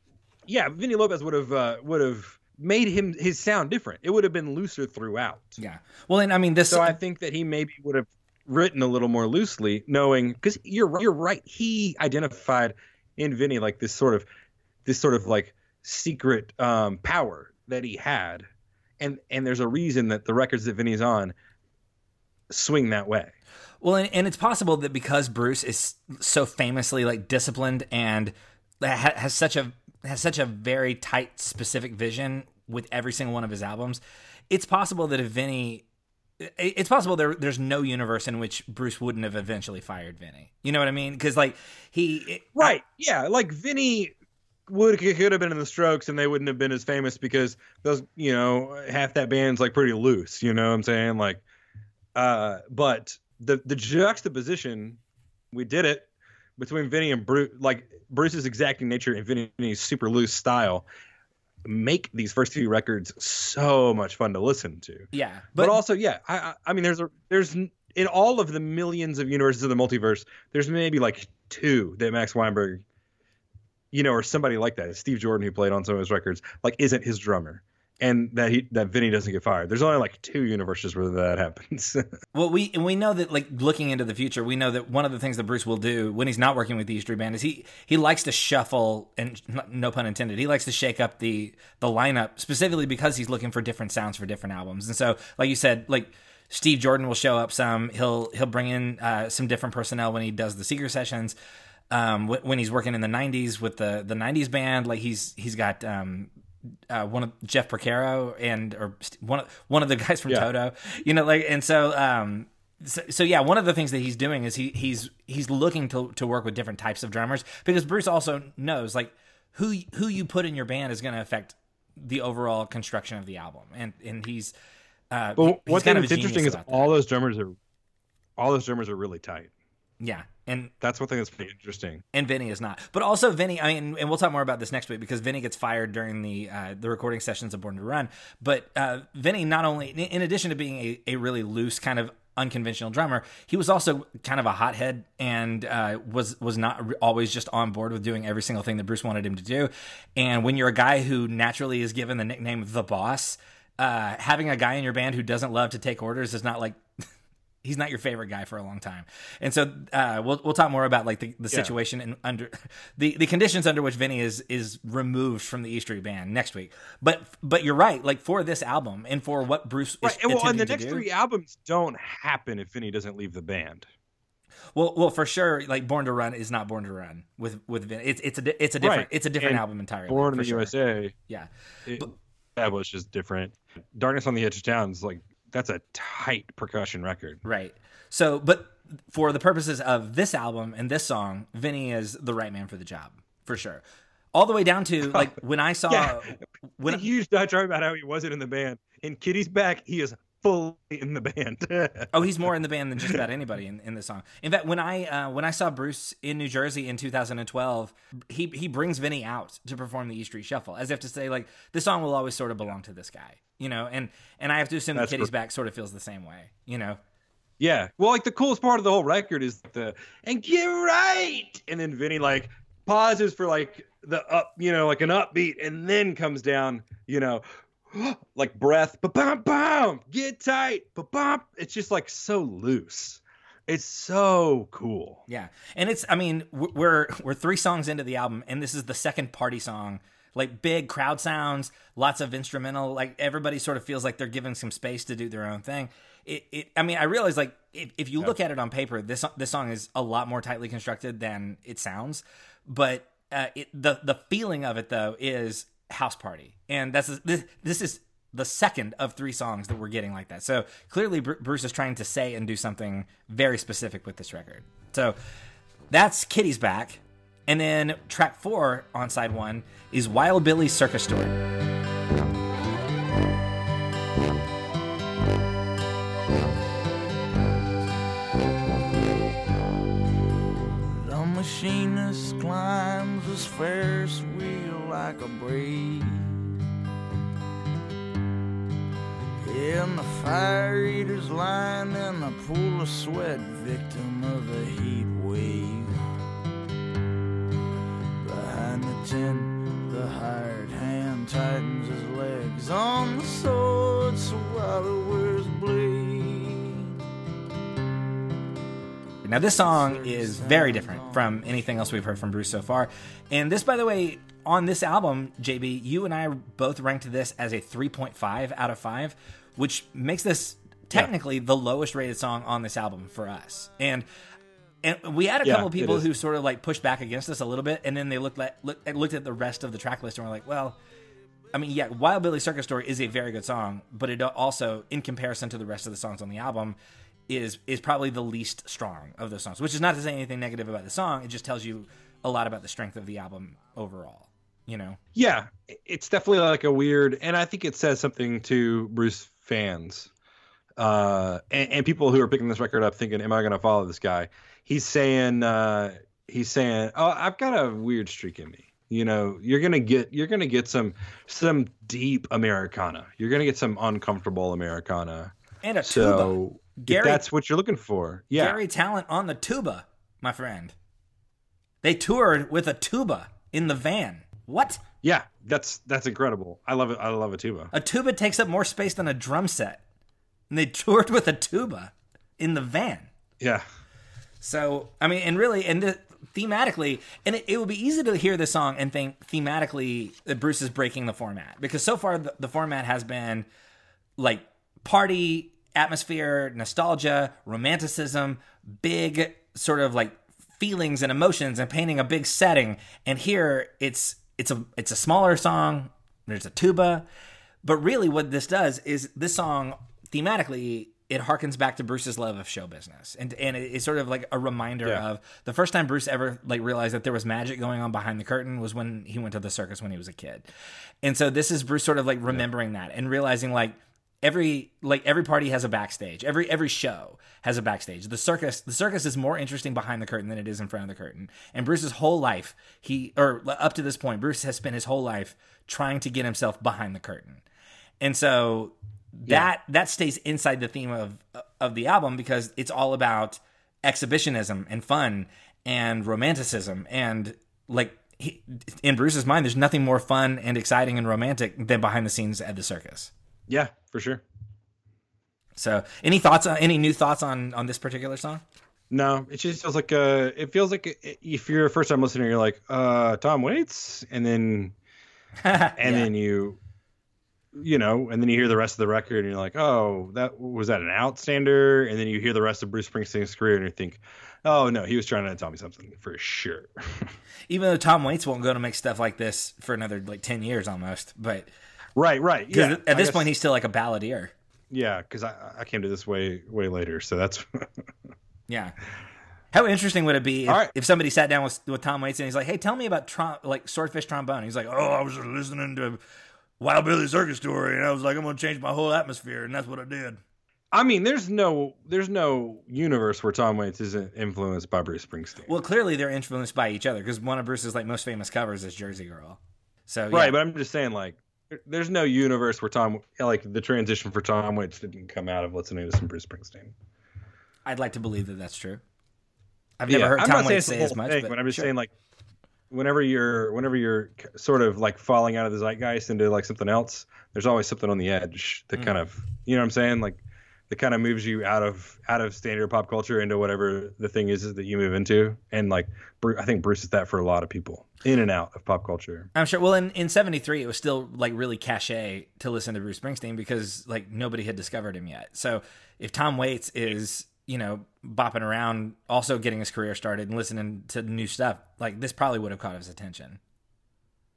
Yeah, Vini Lopez would have uh, would have made him his sound different. It would have been looser throughout.
Yeah. Well, and I mean this.
So I think that he maybe would have written a little more loosely, knowing because you're you're right. He identified in Vini like this sort of this sort of like secret um, power that he had, and and there's a reason that the records that Vini's on swing that way.
Well, and, and it's possible that because Bruce is so famously like disciplined and ha- has such a has such a very tight, specific vision with every single one of his albums, it's possible that if Vini it's possible there there's no universe in which Bruce wouldn't have eventually fired Vini. You know what I mean? Because like he
right, yeah, like Vini would could have been in the Strokes and they wouldn't have been as famous because those you know half that band's like pretty loose. You know what I'm saying? Like, uh, but the the juxtaposition, we did it between Vini and Bruce, like Bruce's exacting nature and Vini's super loose style make these first few records so much fun to listen to.
Yeah,
but, but also, yeah, I, I mean, there's a there's in all of the millions of universes of the multiverse, there's maybe like two that Max Weinberg, you know, or somebody like that, Steve Jordan, who played on some of his records, like isn't his drummer and that he that Vini doesn't get fired. There's only like two universes where that happens.
well, we and we know that like looking into the future, we know that one of the things that Bruce will do when he's not working with the E Street Band is he he likes to shuffle and no pun intended. He likes to shake up the the lineup specifically because he's looking for different sounds for different albums. And so, like you said, like. Steve Jordan will show up some. He'll he'll bring in uh, some different personnel when he does the Seeker sessions. Um, when he's working in the '90s with the the '90s band, like he's he's got um, uh, one of Jeff Porcaro and or one of one of the guys from yeah. Toto, you know, like and so um so, so, yeah, one of the things that he's doing is he he's he's looking to to work with different types of drummers because Bruce also knows like who who you put in your band is going to affect the overall construction of the album, and and he's. Uh,
but what's kind of interesting is all those drummers are all those drummers are really tight.
Yeah, and
that's one thing that's pretty interesting.
And Vini is not, but also Vini. I mean, and we'll talk more about this next week because Vini gets fired during the uh, the recording sessions of Born to Run. But uh, Vini, not only in addition to being a, a really loose kind of unconventional drummer, he was also kind of a hothead and uh, was was not always just on board with doing every single thing that Bruce wanted him to do. And when you're a guy who naturally is given the nickname the boss, uh, having a guy in your band who doesn't love to take orders is not like he's not your favorite guy for a long time. And so uh, we'll we'll talk more about like the, the situation yeah. and under the, the conditions under which Vini is is removed from the E Street Band next week. But but you're right. Like for this album and for what Bruce right.
is well, and the next
do,
three albums don't happen if Vini doesn't leave the band.
Well, well, for sure, like Born to Run is not Born to Run with with Vini. It's it's a it's a different right. it's a different and album entirely.
Born
in the
sure. USA,
yeah,
it, but, was just different. Darkness on the Edge of Town is like that's a tight percussion record.
Right. So, but for the purposes of this album and this song, Vini is the right man for the job for sure. All the way down to like when I saw yeah.
when a huge diatribe about how he wasn't in the band. In Kitty's back, he is fully in the band.
oh, he's more in the band than just about anybody in, in the song. In fact, when I uh, when I saw Bruce in New Jersey in 2012, he he brings Vini out to perform the E Street Shuffle, as if to say like the song will always sort of belong to this guy, you know. And and I have to assume that Kitty's back sort of feels the same way, you know.
Yeah, well, like the coolest part of the whole record is the and get right, and then Vini like pauses for like the up, you know, like an upbeat, and then comes down, you know, like breath, ba bum bum, get tight, ba bum. It's just like so loose. It's so cool.
Yeah, and it's I mean we're we're three songs into the album, and this is the second party song. Like big crowd sounds, lots of instrumental. Like everybody sort of feels like they're given some space to do their own thing. It, it I mean, I realize like if, if you look at it on paper, this this song is a lot more tightly constructed than it sounds. But uh, it, the the feeling of it though is house party, and that's this, this is the second of three songs that we're getting like that. So clearly, Bruce is trying to say and do something very specific with this record. So that's Kitty's back, and then track four on side one is Wild Billy's Circus Story. machinist climbs his Ferris wheel like a breeze. And the fire eaters lying in a pool of sweat, victim of a heat wave. Behind the tent, the hired hand tightens his legs on the sword so wears blade. Now, this song is very different from anything else we've heard from Bruce so far. And this, by the way, on this album, JB, you and I both ranked this as a 3.5 out of 5, which makes this technically the lowest rated song on this album for us. And and we had a
Yeah,
couple of people who sort of like pushed back against us a little bit, and then they looked at look, looked at the rest of the track list and were like, well. I mean, yeah, Wild Billy's Circus Story is a very good song, but it also, in comparison to the rest of the songs on the album, is is probably the least strong of those songs. Which is not to say anything negative about the song; it just tells you a lot about the strength of the album overall. You know,
Yeah, it's definitely like a weird, and I think it says something to Bruce fans, uh, and, and people who are picking this record up, thinking, "Am I going to follow this guy?" He's saying, uh, he's saying, "Oh, I've got a weird streak in me." You know, you're gonna get you're gonna get some some deep Americana. You're gonna get some uncomfortable Americana.
and a tuba.
So if
Garry-
that's what you're looking for. Yeah,
Garry Tallent on the tuba, my friend. They toured with a tuba in the van. What?
yeah, that's that's incredible. I love it. I love a tuba.
A tuba takes up more space than a drum set. And they toured with a tuba in the van.
Yeah,
So, I mean, and really, and the, thematically, and it, it would be easy to hear this song and think thematically that Bruce is breaking the format because so far the, the format has been like party atmosphere, nostalgia, romanticism, big sort of like feelings and emotions and painting a big setting. And here it's it's a it's a smaller song. There's a tuba, but really what this does is this song thematically it harkens back to Bruce's love of show business, and and it's sort of like a reminder
Yeah.
of the first time Bruce ever like realized that there was magic going on behind the curtain was when he went to the circus when he was a kid, and so this is Bruce sort of like remembering that and realizing like every like every party has a backstage. Every every show has a backstage. The circus the circus is more interesting behind the curtain than it is in front of the curtain. And bruce's whole life he or up to this point bruce has spent his whole life trying to get himself behind the curtain. And so that that stays inside the theme of of the album because it's all about exhibitionism and fun and romanticism. And like he, in Bruce's mind there's nothing more fun and exciting and romantic than behind the scenes at the circus.
Yeah, for sure.
So, any thoughts on any new thoughts on on this particular song?
No, it just feels like uh it feels like if you're a first time listener, you're like, uh, Tom Waits, and then and then you you know, and then you hear the rest of the record and you're like, oh, that was that an outstander, and then you hear the rest of Bruce Springsteen's career and you think, oh no, he was trying to tell me something for sure.
Even though Tom Waits won't go to make stuff like this for another like 10 years almost, but
right, right, yeah.
at this
guess-
point he's still like a balladeer.
yeah, because I I came to this way way later, so that's
Yeah. How interesting would it be if,
right.
if somebody sat down with, with Tom Waits and he's like, "Hey, tell me about trom- like swordfish trombone." He's like, "Oh, I was just listening to Wild Billy's Circus Story, and I was like, I'm gonna change my whole atmosphere, and that's what I did."
I mean, there's no there's no universe where Tom Waits isn't influenced by Bruce Springsteen.
Well, clearly they're influenced by each other because one of Bruce's like most famous covers is Jersey Girl. So yeah.
Right, but I'm just saying, like, there's no universe where Tom, like, the transition for Tom Waits didn't come out of listening to some Bruce Springsteen.
I'd like to believe that that's true. I've never
Yeah,
heard
I'm
Tom Waits say as much,
thing,
but,
but I'm just
sure.
saying, like, whenever you're, whenever you're sort of like falling out of the zeitgeist into like something else, there's always something on the edge that
Mm.
kind of, you know what I'm saying, like, that kind of moves you out of out of standard pop culture into whatever the thing is that you move into, and like, I think Bruce is that for a lot of people, in and out of pop culture.
I'm sure. Well, in, in '73, it was still like really cachet to listen to Bruce Springsteen because like nobody had discovered him yet. So if Tom Waits is you know bopping around, also getting his career started and listening to new stuff, like this probably would have caught his attention.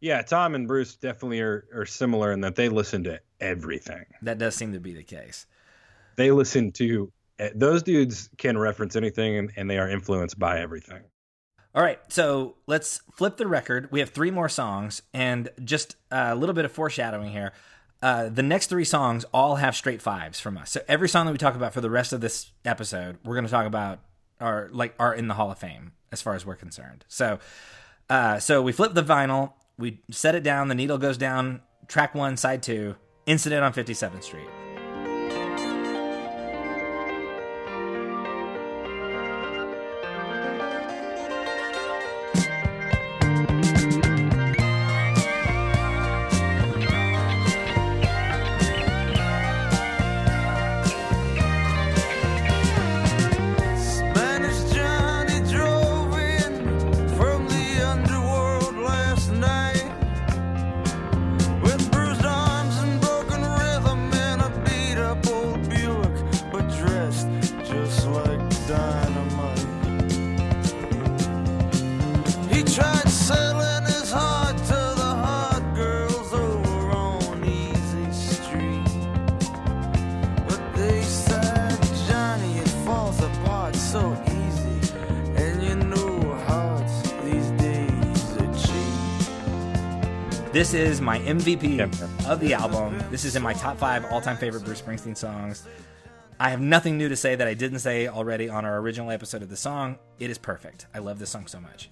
Yeah, Tom and Bruce definitely are, are similar in that they listen to everything.
That does seem to be the case.
They listen to eh, those dudes can reference anything and, they are influenced by everything.
All right, so let's flip the record. We have three more songs, and just a little bit of foreshadowing here. Uh, the next three songs all have straight fives from us. So every song that we talk about for the rest of this episode, we're going to talk about are like are in the Hall of Fame as far as we're concerned. So, uh, so we flip the vinyl, we set it down. The needle goes down. Track one, side two. Incident on Fifty Seventh Street. My MVP of the album. This is in my top five all time favorite Bruce Springsteen songs. I have nothing new to say that I didn't say already on our original episode of the song. It is perfect. I love this song so much.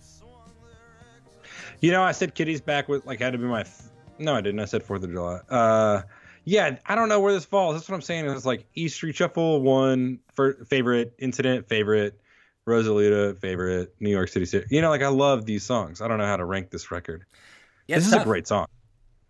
You know, I said Kitty's back with like had to be my. Th- no, I didn't. I said Fourth of July. Uh, yeah, I don't know where this falls. That's what I'm saying. It's like East Street Shuffle, one for favorite incident, favorite Rosalita, favorite New York City. City. You know, like I love these songs. I don't know how to rank this record.
Yeah,
this is
tough.
a great song.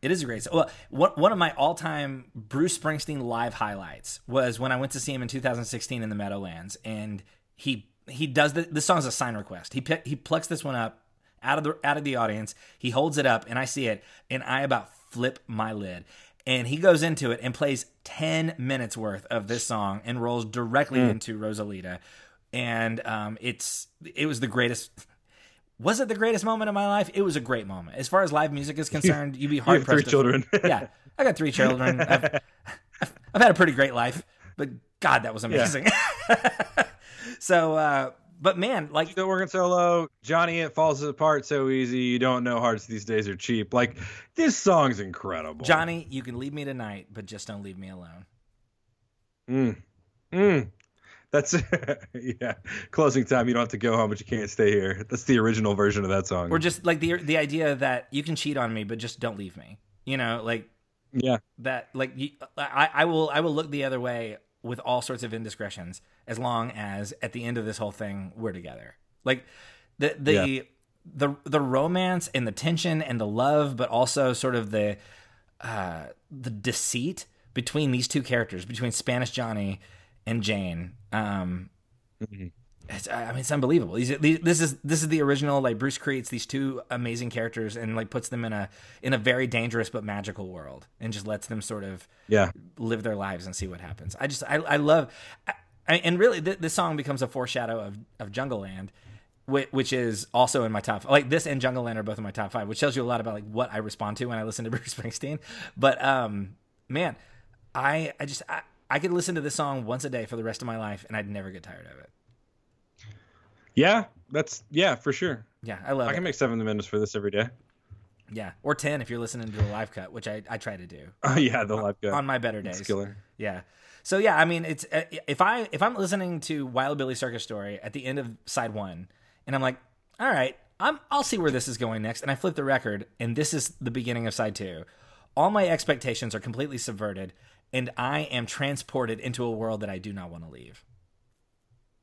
It is a great song. Well, one, one of my all time Bruce Springsteen live highlights was when I went to see him in 2016 in the Meadowlands, and he he does the this song's a sign request. He he plucks this one up out of the out of the audience. He holds it up, and I see it, and I about flip my lid. And he goes into it and plays 10 minutes worth of this song and rolls directly into Rosalita. And um, it's it was the greatest was it the greatest moment of my life? It was a great moment. As far as live music is concerned, you'd be
You
hard
three
pressed. to-
children.
yeah, I got three children. I've, I've, had a pretty great life, but God, that was amazing. so, uh, but man, like,
Still working solo. Johnny, it falls apart so easy. You don't know hearts these days are cheap. Like this song's incredible.
Johnny, you can leave me tonight, but just don't leave me alone.
Mm. Mm. That's yeah. Closing time. You don't have to go home, but you can't stay here. That's the original version of that song.
Or just like the the idea that you can cheat on me, but just don't leave me. You know, like
yeah.
that. Like you, I, I will I will look the other way with all sorts of indiscretions as long as at the end of this whole thing we're together. Like the the
Yeah.
the the romance and the tension and the love, but also sort of the uh, the deceit between these two characters, between Spanish Johnny and Jane. Um, it's, I mean, it's unbelievable. These, these, this is this is the original. Like Bruce creates these two amazing characters and like puts them in a in a very dangerous but magical world, and just lets them sort of
Yeah.
live their lives and see what happens. I just I, I love, I, and really th- this song becomes a foreshadow of of Jungleland, which, which is also in my top. Like this and Jungleland are both in my top five, which tells you a lot about like what I respond to when I listen to Bruce Springsteen. But um, man, I I just I, I could listen to this song once a day for the rest of my life, and I'd never get tired of it.
Yeah. That's yeah for sure.
Yeah, I love
I
it.
can make seven minutes for this every day.
Yeah, or ten if you're listening to a live cut, which I, I try to do
Oh yeah, the live go.
on my better days.
It's killer.
Yeah. So yeah, I mean, it's uh, if I if I'm listening to Wild Billy's Circus Story at the end of side one, and I'm like, all right, I'm I'll see where this is going next, and I flip the record, and this is the beginning of side two. All my expectations are completely subverted, and I am transported into a world that I do not want to leave.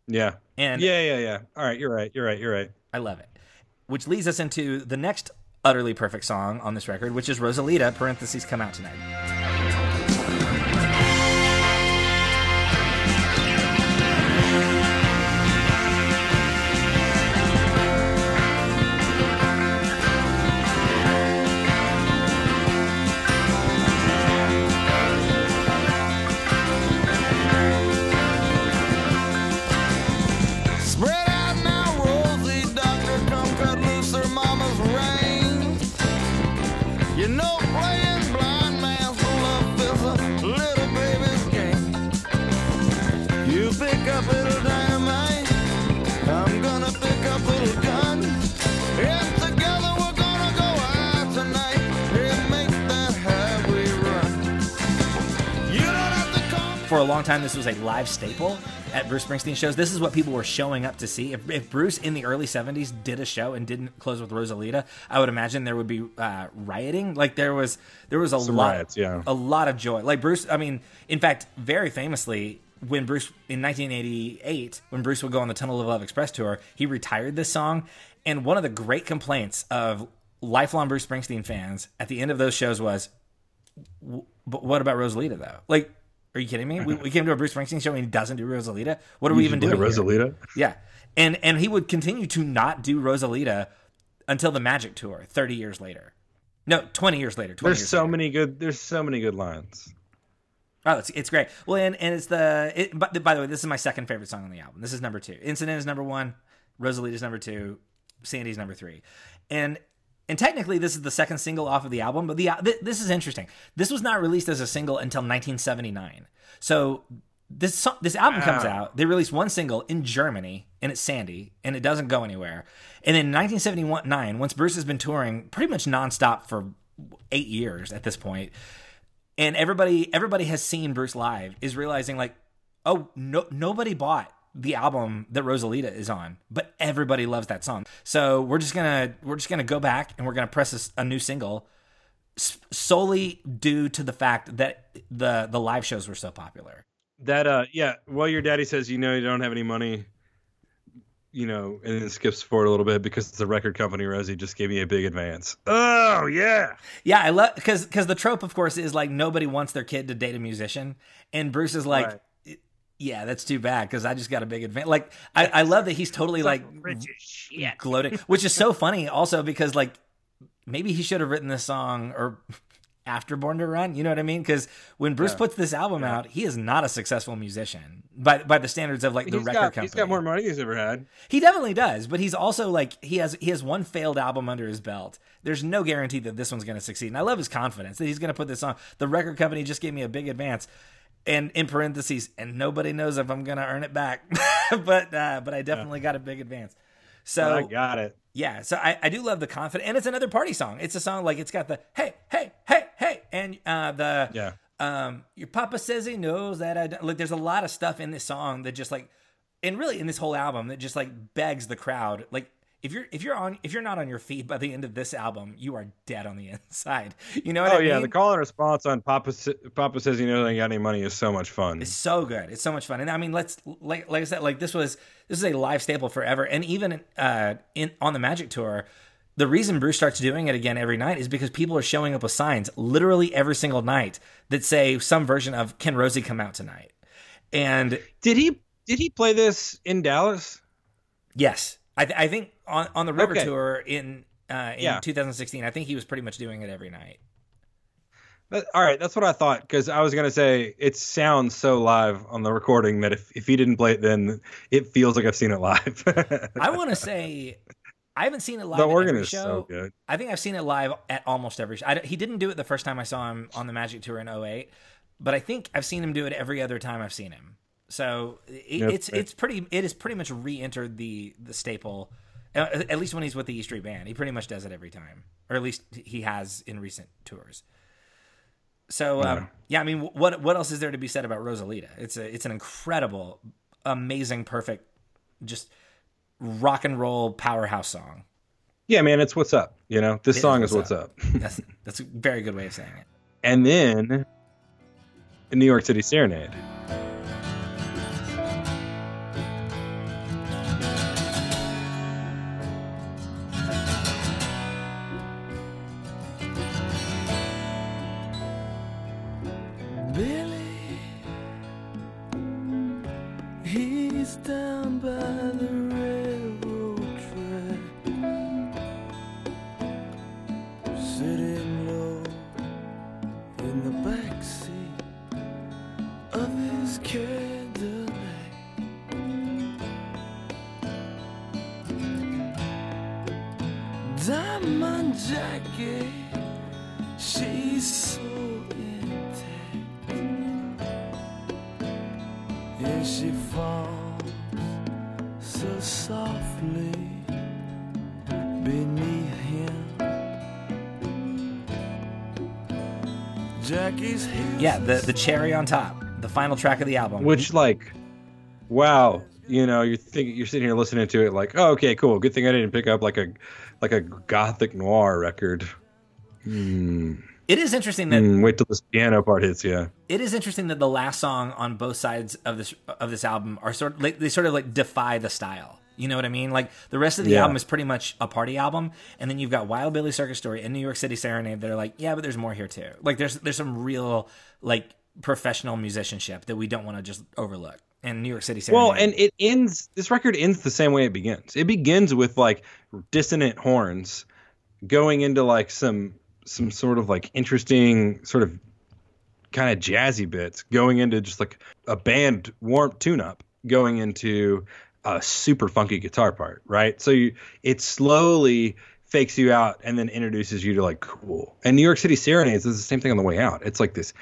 Yeah.
And
Yeah, yeah, yeah. All right, you're right. You're right. You're right.
I love it. Which leads us into the next utterly perfect song on this record, which is Rosalita, parentheses, come out tonight. For a long time, this was a live staple at Bruce Springsteen shows. This is what people were showing up to see. If, if Bruce in the early 70s did a show and didn't close with Rosalita, I would imagine there would be uh, rioting. Like there was there was a
Some
lot
riots, yeah.
a lot of joy. Like Bruce, I mean, in fact, very famously, when Bruce in 1988, when Bruce would go on the Tunnel of Love Express tour, he retired this song. And one of the great complaints of lifelong Bruce Springsteen fans at the end of those shows was, "W- "But what about Rosalita, though? Like, are you kidding me? We, we came to a Bruce Springsteen show and he doesn't do Rosalita. What are we even
Play
doing? here?"
Rosalita.
Yeah, and and he would continue to not do Rosalita until the Magic Tour, 30 years later. No, 20 years later. 20
There's
years
so
later.
many good. There's so many good lines.
Oh, it's, it's great. Well, and, and it's the. It, but by the way, this is my second favorite song on the album. This is number two. Incident is number one. Rosalita's number two. Sandy's number three, and and technically this is the second single off of the album. But the uh, th- this is interesting. This was not released as a single until 1979. So this this album comes
ah.
out. They release one single in Germany, and it's Sandy, and it doesn't go anywhere. And in 1979, once Bruce has been touring pretty much nonstop for eight years at this point, and everybody everybody has seen Bruce live, is realizing like, oh no, nobody bought the album that Rosalita is on, but everybody loves that song. So we're just gonna we're just gonna go back and we're gonna press a new single solely due to the fact that the the live shows were so popular.
That uh yeah, well your daddy says you know you don't have any money, you know, and then skips forward a little bit because it's a record company, Rosie just gave me a big advance. Oh yeah.
Yeah, I love because because the trope, of course, is like nobody wants their kid to date a musician, and Bruce is like, yeah, that's too bad because I just got a big advance. Like I, I love that he's totally like gloating, which is so funny also because like maybe he should have written this song or after Born to Run. You know what I mean? Because when Bruce puts this album out, he is not a successful musician by by the standards of like the
He's
record
got,
company.
he's got more money than he's ever had.
He definitely does, but he's also like he has he has one failed album under his belt. There's no guarantee that this one's going to succeed, and I love his confidence that he's going to put this on. The record company just gave me a big advance, and in parentheses, and nobody knows if I'm to earn it back, but uh, but I definitely got a big advance. So
I got it.
yeah, so I, I do love the confident, and it's another party song. It's a song like it's got the hey hey hey hey, and uh, the
Yeah.
um, your papa says he knows that I don't. Like, there's a lot of stuff in this song that just like, and really in this whole album that just like begs the crowd. Like, if you're if you're on if you're not on your feet by the end of this album, you are dead on the inside. You know what I mean?
Oh
I
yeah,
mean?
the call and response on Papa Papa says you know they ain't got any money is so much fun.
It's so good. It's so much fun. And I mean, let's like like I said, like this was this is a live staple forever. And even uh in on the Magic Tour, the reason Bruce starts doing it again every night is because people are showing up with signs literally every single night that say some version of "Can Rosie come out tonight?" And
Did he did he play this in Dallas?
yes, I, th- I think on on the River
Okay.
Tour in uh, in
Yeah.
2016, I think he was pretty much doing it every night.
That- all right, that's what I thought because I was gonna say it sounds so live on the recording that if, if he didn't play it then it feels like I've seen it live.
I want to say. I haven't seen it live.
the
at
organ is
show.
so good.
I think I've seen it live at almost every. I, he didn't do it the first time I saw him on the Magic Tour in 08, but I think I've seen him do it every other time I've seen him. So it,
Yep.
it's it's pretty. It has pretty much re-entered the the staple. Uh, At least when he's with the E Street Band, he pretty much does it every time, or at least he has in recent tours. So um, yeah, I mean, what what else is there to be said about Rosalita? It's a it's an incredible, amazing, perfect, just rock and roll powerhouse song.
Yeah, man, it's what's up. You know, this
It is
song is
what's
what's up.
That's that's a very good way of saying it.
And then New York City Serenade.
Cherry on top, the final track of the album.
Which like wow, you know, you're thinking you're sitting here listening to it like, oh okay, cool. Good thing I didn't pick up like a like a gothic noir record.
it is interesting that
Hmm, wait till this piano part hits Yeah,
it is interesting that the last song on both sides of this of this album are sort of like they sort of like defy the style. You know what I mean? Like the rest of the
Yeah.
album is pretty much a party album, and then you've got Wild Billy's Circus Story and New York City Serenade. They're like, yeah, but there's more here too. Like there's there's some real like professional musicianship that we don't want to just overlook. And New York City Serenade.
Well, and it ends. This record ends the same way it begins. It begins with like dissonant horns, going into like some some sort of like interesting sort of kind of jazzy bits, going into just like a band warm tune up, going into a super funky guitar part, right? So you, it slowly fakes you out and then introduces you to like cool. And New York City Serenades is the same thing on the way out. It's like this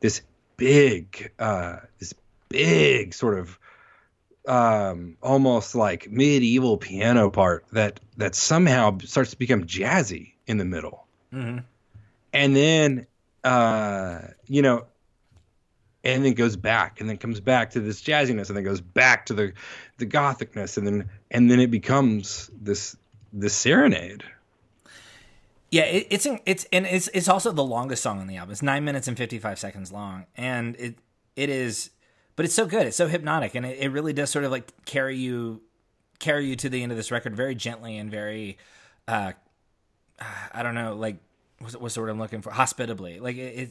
this big uh this big sort of um almost like medieval piano part that that somehow starts to become jazzy in the middle.
Mm-hmm.
And then uh you know and then goes back and then comes back to this jazziness and then goes back to the the gothicness and then and then it becomes this this serenade
Yeah, it, it's it's and it's it's also the longest song on the album. It's nine minutes and fifty five seconds long, and it it is, but it's so good. It's so hypnotic, and it, it really does sort of like carry you carry you to the end of this record very gently and very, uh, I don't know, like what's, what's the word I'm looking for? Hospitably, like it. it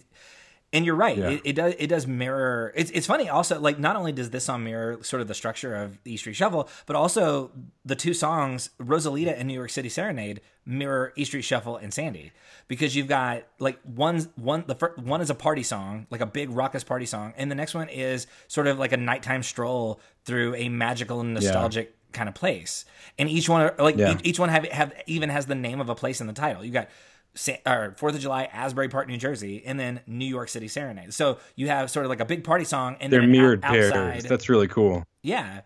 and you're right.
Yeah.
It, it does. It does mirror. It's it's funny. Also, like not only does this song mirror sort of the structure of E Street Shuffle, but also the two songs Rosalita and New York City Serenade mirror E Street Shuffle and Sandy because you've got like one one the first, one is a party song, like a big raucous party song, and the next one is sort of like a nighttime stroll through a magical and nostalgic kind of place. And each one like
Yeah.
each, each one have have even has the name of a place in the title. You got or Fourth of July, Asbury Park, New Jersey, and then New York City Serenade. So you have sort of like a big party song, and
they're
then
mirrored
out-
pairs that's really cool
yeah.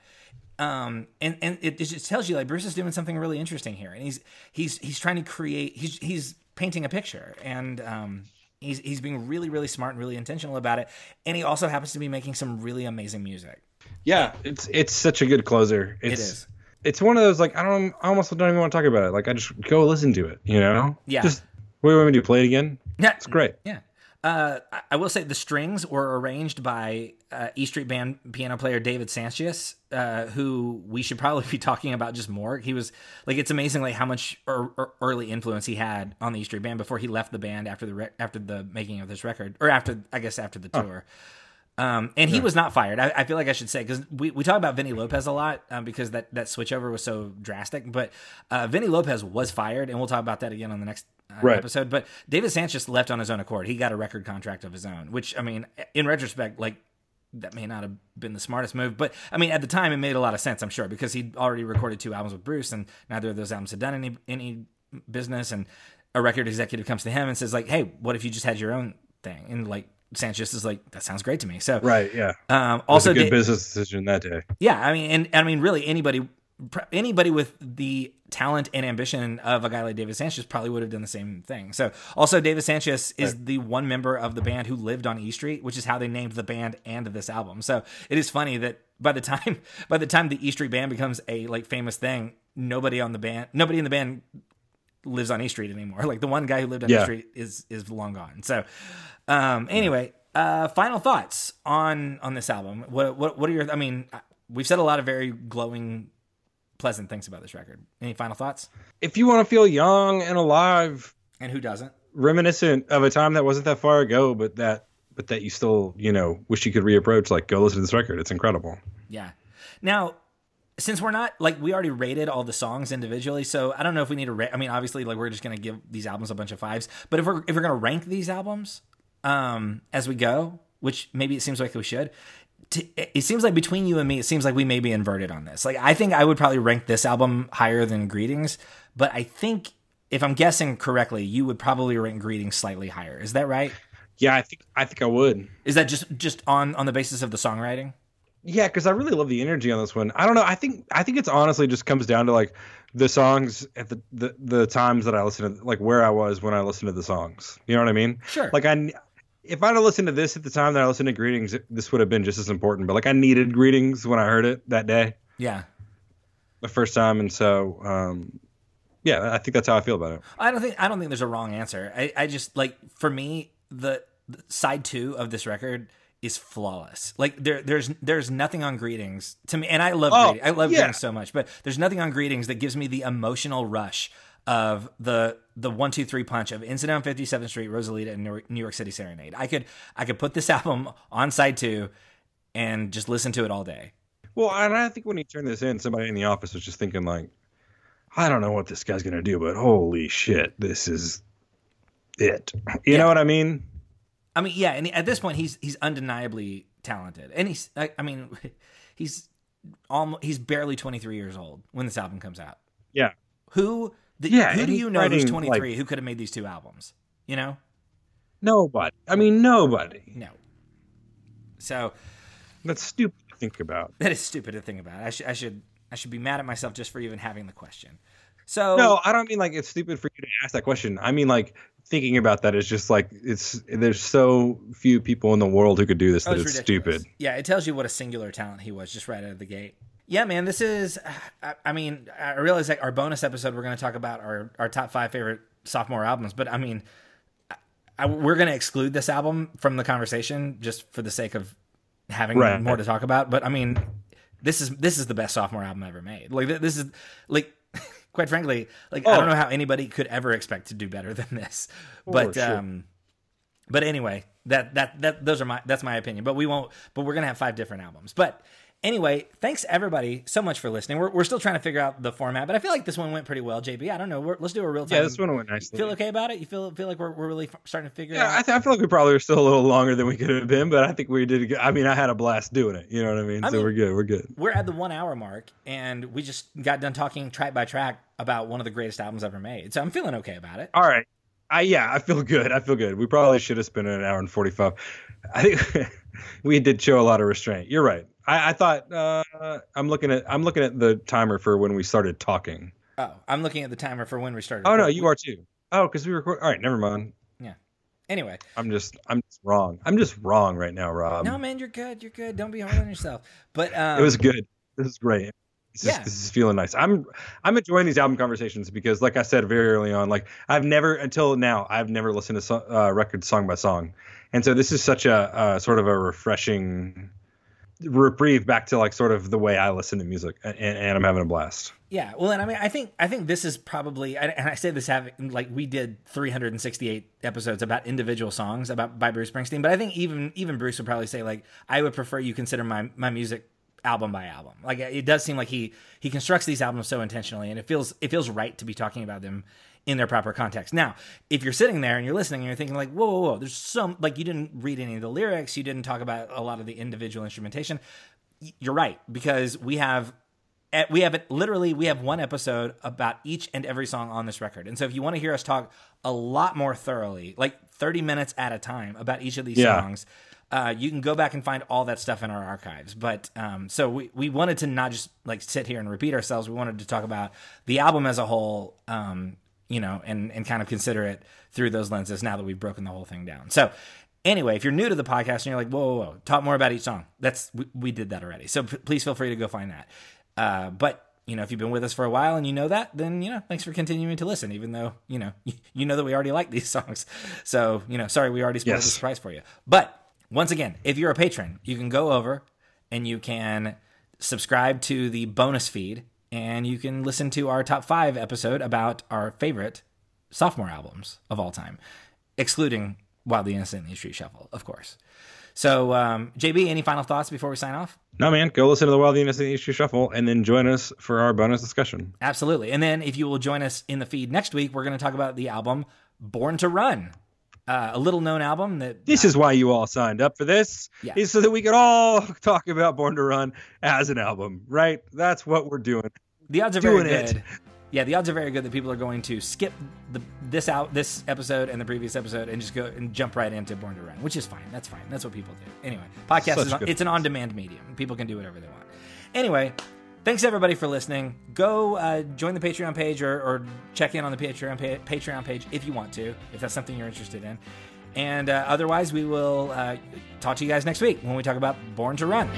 Um, and and it, it just tells you like Bruce is doing something really interesting here, and he's he's he's trying to create he's he's painting a picture, and um, he's he's being really really smart and really intentional about it, and he also happens to be making some really amazing music.
yeah it's it's such a good closer it's,
is.
it's one of those like i don't i almost don't even want to talk about it like i just go listen to it you know
Yeah.
just you want me to play it again
Yeah,
it's great
Yeah. Uh, I- will say the strings were arranged by uh, E Street Band piano player David Sancious, uh, who we should probably be talking about just more. He was like, it's amazing like how much er- er- early influence he had on the E Street Band before he left the band after the re- after the making of this record, or after I guess after the tour. Um, and he was not fired. I, I feel like I should say because we, we talk about Vini Lopez a lot um, because that that switchover was so drastic. But uh, Vini Lopez was fired, and we'll talk about that again on the next uh,
Right.
episode. But David Sancious left on his own accord. He got a record contract of his own, which I mean, in retrospect, like that may not have been the smartest move, but I mean, at the time, it made a lot of sense. I'm sure because he'd already recorded two albums with Bruce, and neither of those albums had done any any business. And a record executive comes to him and says, like, "Hey, what if you just had your own thing?" And like Sancious is like, "That sounds great to me." So
right yeah
um,
also good
Da-
business decision that day
yeah, I mean, and I mean, really, anybody, anybody with the talent and ambition of a guy like David Sancious probably would have done the same thing. So, also, David Sancious is the one member of the band who lived on E Street, which is how they named the band and this album. So, it is funny that by the time by the time the E Street band becomes a like famous thing, nobody on the band, nobody in the band lives on E Street anymore. Like the one guy who lived on E
Yeah.
Street is is long gone. So, um, anyway, uh, final thoughts on on this album. What what what are your? I mean, uh, we've said a lot of very glowing, pleasant things about this record. Any final thoughts?
if you want to feel young and alive
And who doesn't?
reminiscent of a time that wasn't that far ago but that but that you still you know wish you could reapproach like go listen to this record it's incredible
Yeah. Now, since we're not like we already rated all the songs individually, so I don't know if we need to. Ra- I mean, obviously, like we're just gonna give these albums a bunch of fives. But if we're if we're gonna rank these albums um, as we go, which maybe it seems like we should. T- it seems like between you and me, it seems like we may be inverted on this. Like, I think I would probably rank this album higher than Greetings, but I think if I'm guessing correctly, you would probably rank Greetings slightly higher. Is that right?
yeah i think i think i would
Is that just just on on the basis of the songwriting?
Yeah, because I really love the energy on this one. I don't know. I think I think it's honestly just comes down to like the songs at the the, the times that I listen to, like where I was when I listened to the songs. You know what I mean?
Sure.
Like I, if I'd have listened to this at the time that I listened to Greetings, this would have been just as important. But like I needed Greetings when I heard it that day,
Yeah.
the first time, and so um, yeah, I think that's how I feel about it.
I don't think I don't think there's a wrong answer. I, I just like for me the, the side two of this record is flawless. Like there there's there's nothing on greetings to me, and I love
Oh,
greetings. I love
yeah.
greetings so much, but there's nothing on greetings that gives me the emotional rush of the the one two three punch of Incident on 57th Street, Rosalita, and New- York City Serenade. I could I could put this album on side two and just listen to it all day.
Well, and I think when he turned this in, somebody in the office was just thinking like, I don't know what this guy's gonna do, but holy shit, this is it. You
Yeah.
know what I mean?
I mean, yeah, and at this point, he's he's undeniably talented, and he's I, I mean, he's almost he's barely 23 years old when this album comes out.
Yeah.
Who the,
Yeah,
who do you know who's 23
like-
who could have made these two albums? You know?
Nobody. I mean, nobody.
No. So
That's stupid to think about.
that is stupid to think about. I should I should I should be mad at myself just for even having the question. So
No, I don't mean like it's stupid for you to ask that question. I mean like thinking about that is just like it's there's so few people in the world who could do this
Oh,
that it's
ridiculous.
stupid.
Yeah, it tells you what a singular talent he was just right out of the gate. Yeah, man, this is. I, I mean, I realize like our bonus episode, we're going to talk about our our top five favorite sophomore albums, but I mean, I, I, we're going to exclude this album from the conversation just for the sake of having
Right.
more to talk about. But I mean, this is this is the best sophomore album ever made. Like this is like. Quite frankly, like I
Oh.
don't know how anybody could ever expect to do better than this. but
sure.
um but anyway, that that that those are my that's my opinion. But we won't. But we're gonna have five different albums. But anyway, thanks everybody so much for listening. We're we're still trying to figure out the format, but I feel like this one went pretty well. JB, I don't know. We're, let's do a real time.
Yeah, this one went nicely.
Feel okay about it? You feel feel like we're we're really f- starting to figure
Yeah, I,
out.
th- I feel like we probably were still a little longer than we could have been, but I think we did. good- I mean, I had a blast doing it. You know what I mean?
I
so
mean-
we're good. We're good.
we're at the one hour mark, and we just got done talking track by track about one of the greatest albums ever made. So I'm feeling okay about it.
All right. I yeah, I feel good. I feel good. We probably should have spent an hour and forty five. I think we did show a lot of restraint. You're right. I, I thought uh, I'm looking at I'm looking at the timer for when we started talking.
Oh, I'm looking at the timer for when we started.
Oh no, you are too. Oh, because we record. All right, never mind. Yeah.
Anyway,
I'm just I'm just wrong. I'm just wrong right now, Rob.
no man, you're good. You're good. Don't be hard on yourself. But um,
it was good. This is great. This,
Yeah.
is, this is feeling nice. I'm I'm enjoying these album conversations because, like I said very early on, like I've never until now I've never listened to so, uh, records song by song, and so this is such a uh, sort of a refreshing reprieve back to like sort of the way I listen to music, and, and I'm having a blast.
Yeah, well, and I mean, I think I think this is probably, and I say this having like we did 368 episodes about individual songs about by Bruce Springsteen, but I think even even Bruce would probably say like I would prefer you consider my my music album by album. Like it does seem like he he constructs these albums so intentionally, and it feels it feels right to be talking about them in their proper context. Now, if you're sitting there and you're listening and you're thinking like, whoa, whoa, whoa, there's some like you didn't read any of the lyrics, you didn't talk about a lot of the individual instrumentation. You're right because we have we have it literally we have one episode about each and every song on this record and so if you want to hear us talk a lot more thoroughly like 30 minutes at a time about each of these
Yeah.
songs uh, you can go back and find all that stuff in our archives but um, so we, we wanted to not just like sit here and repeat ourselves we wanted to talk about the album as a whole um, you know and, and kind of consider it through those lenses now that we've broken the whole thing down so Anyway, if you're new to the podcast and you're like, whoa, whoa, whoa, talk more about each song. That's we, we did that already. So p- please feel free to go find that. Uh, but you know, if you've been with us for a while and you know that, then you know, thanks for continuing to listen, even though you know you, you know that we already like these songs. So you know, sorry we already spoiled
Yes.
the surprise for you. But once again, if you're a patron, you can go over and you can subscribe to the bonus feed, and you can listen to our top five episode about our favorite sophomore albums of all time, excluding Wildly Innocent and the Street Shuffle, of course. So, um, JB, any final thoughts before we sign off?
No man, go listen to the wildly Wild the Innocent Issue Shuffle and then join us for our bonus discussion.
Absolutely. And then if you will join us in the feed next week, we're going to talk about the album Born to Run, uh, a little known album that
This is why you all signed up for this,
Yeah.
is so that we could all talk about Born to Run as an album, right? That's what we're doing.
the odds are very
doing it.
good. Yeah, the odds are very good that people are going to skip the this out this episode and the previous episode and just go and jump right into Born to Run, which is fine. That's fine. That's what people do. Anyway, podcast
Such
is on, it's an on-demand medium. People can do whatever they want. Anyway, thanks everybody for listening. Go uh, join the Patreon page or, or check in on the Patreon pa- Patreon page if you want to, if that's something you're interested in. And uh, otherwise, we will uh, talk to you guys next week when we talk about Born to Run.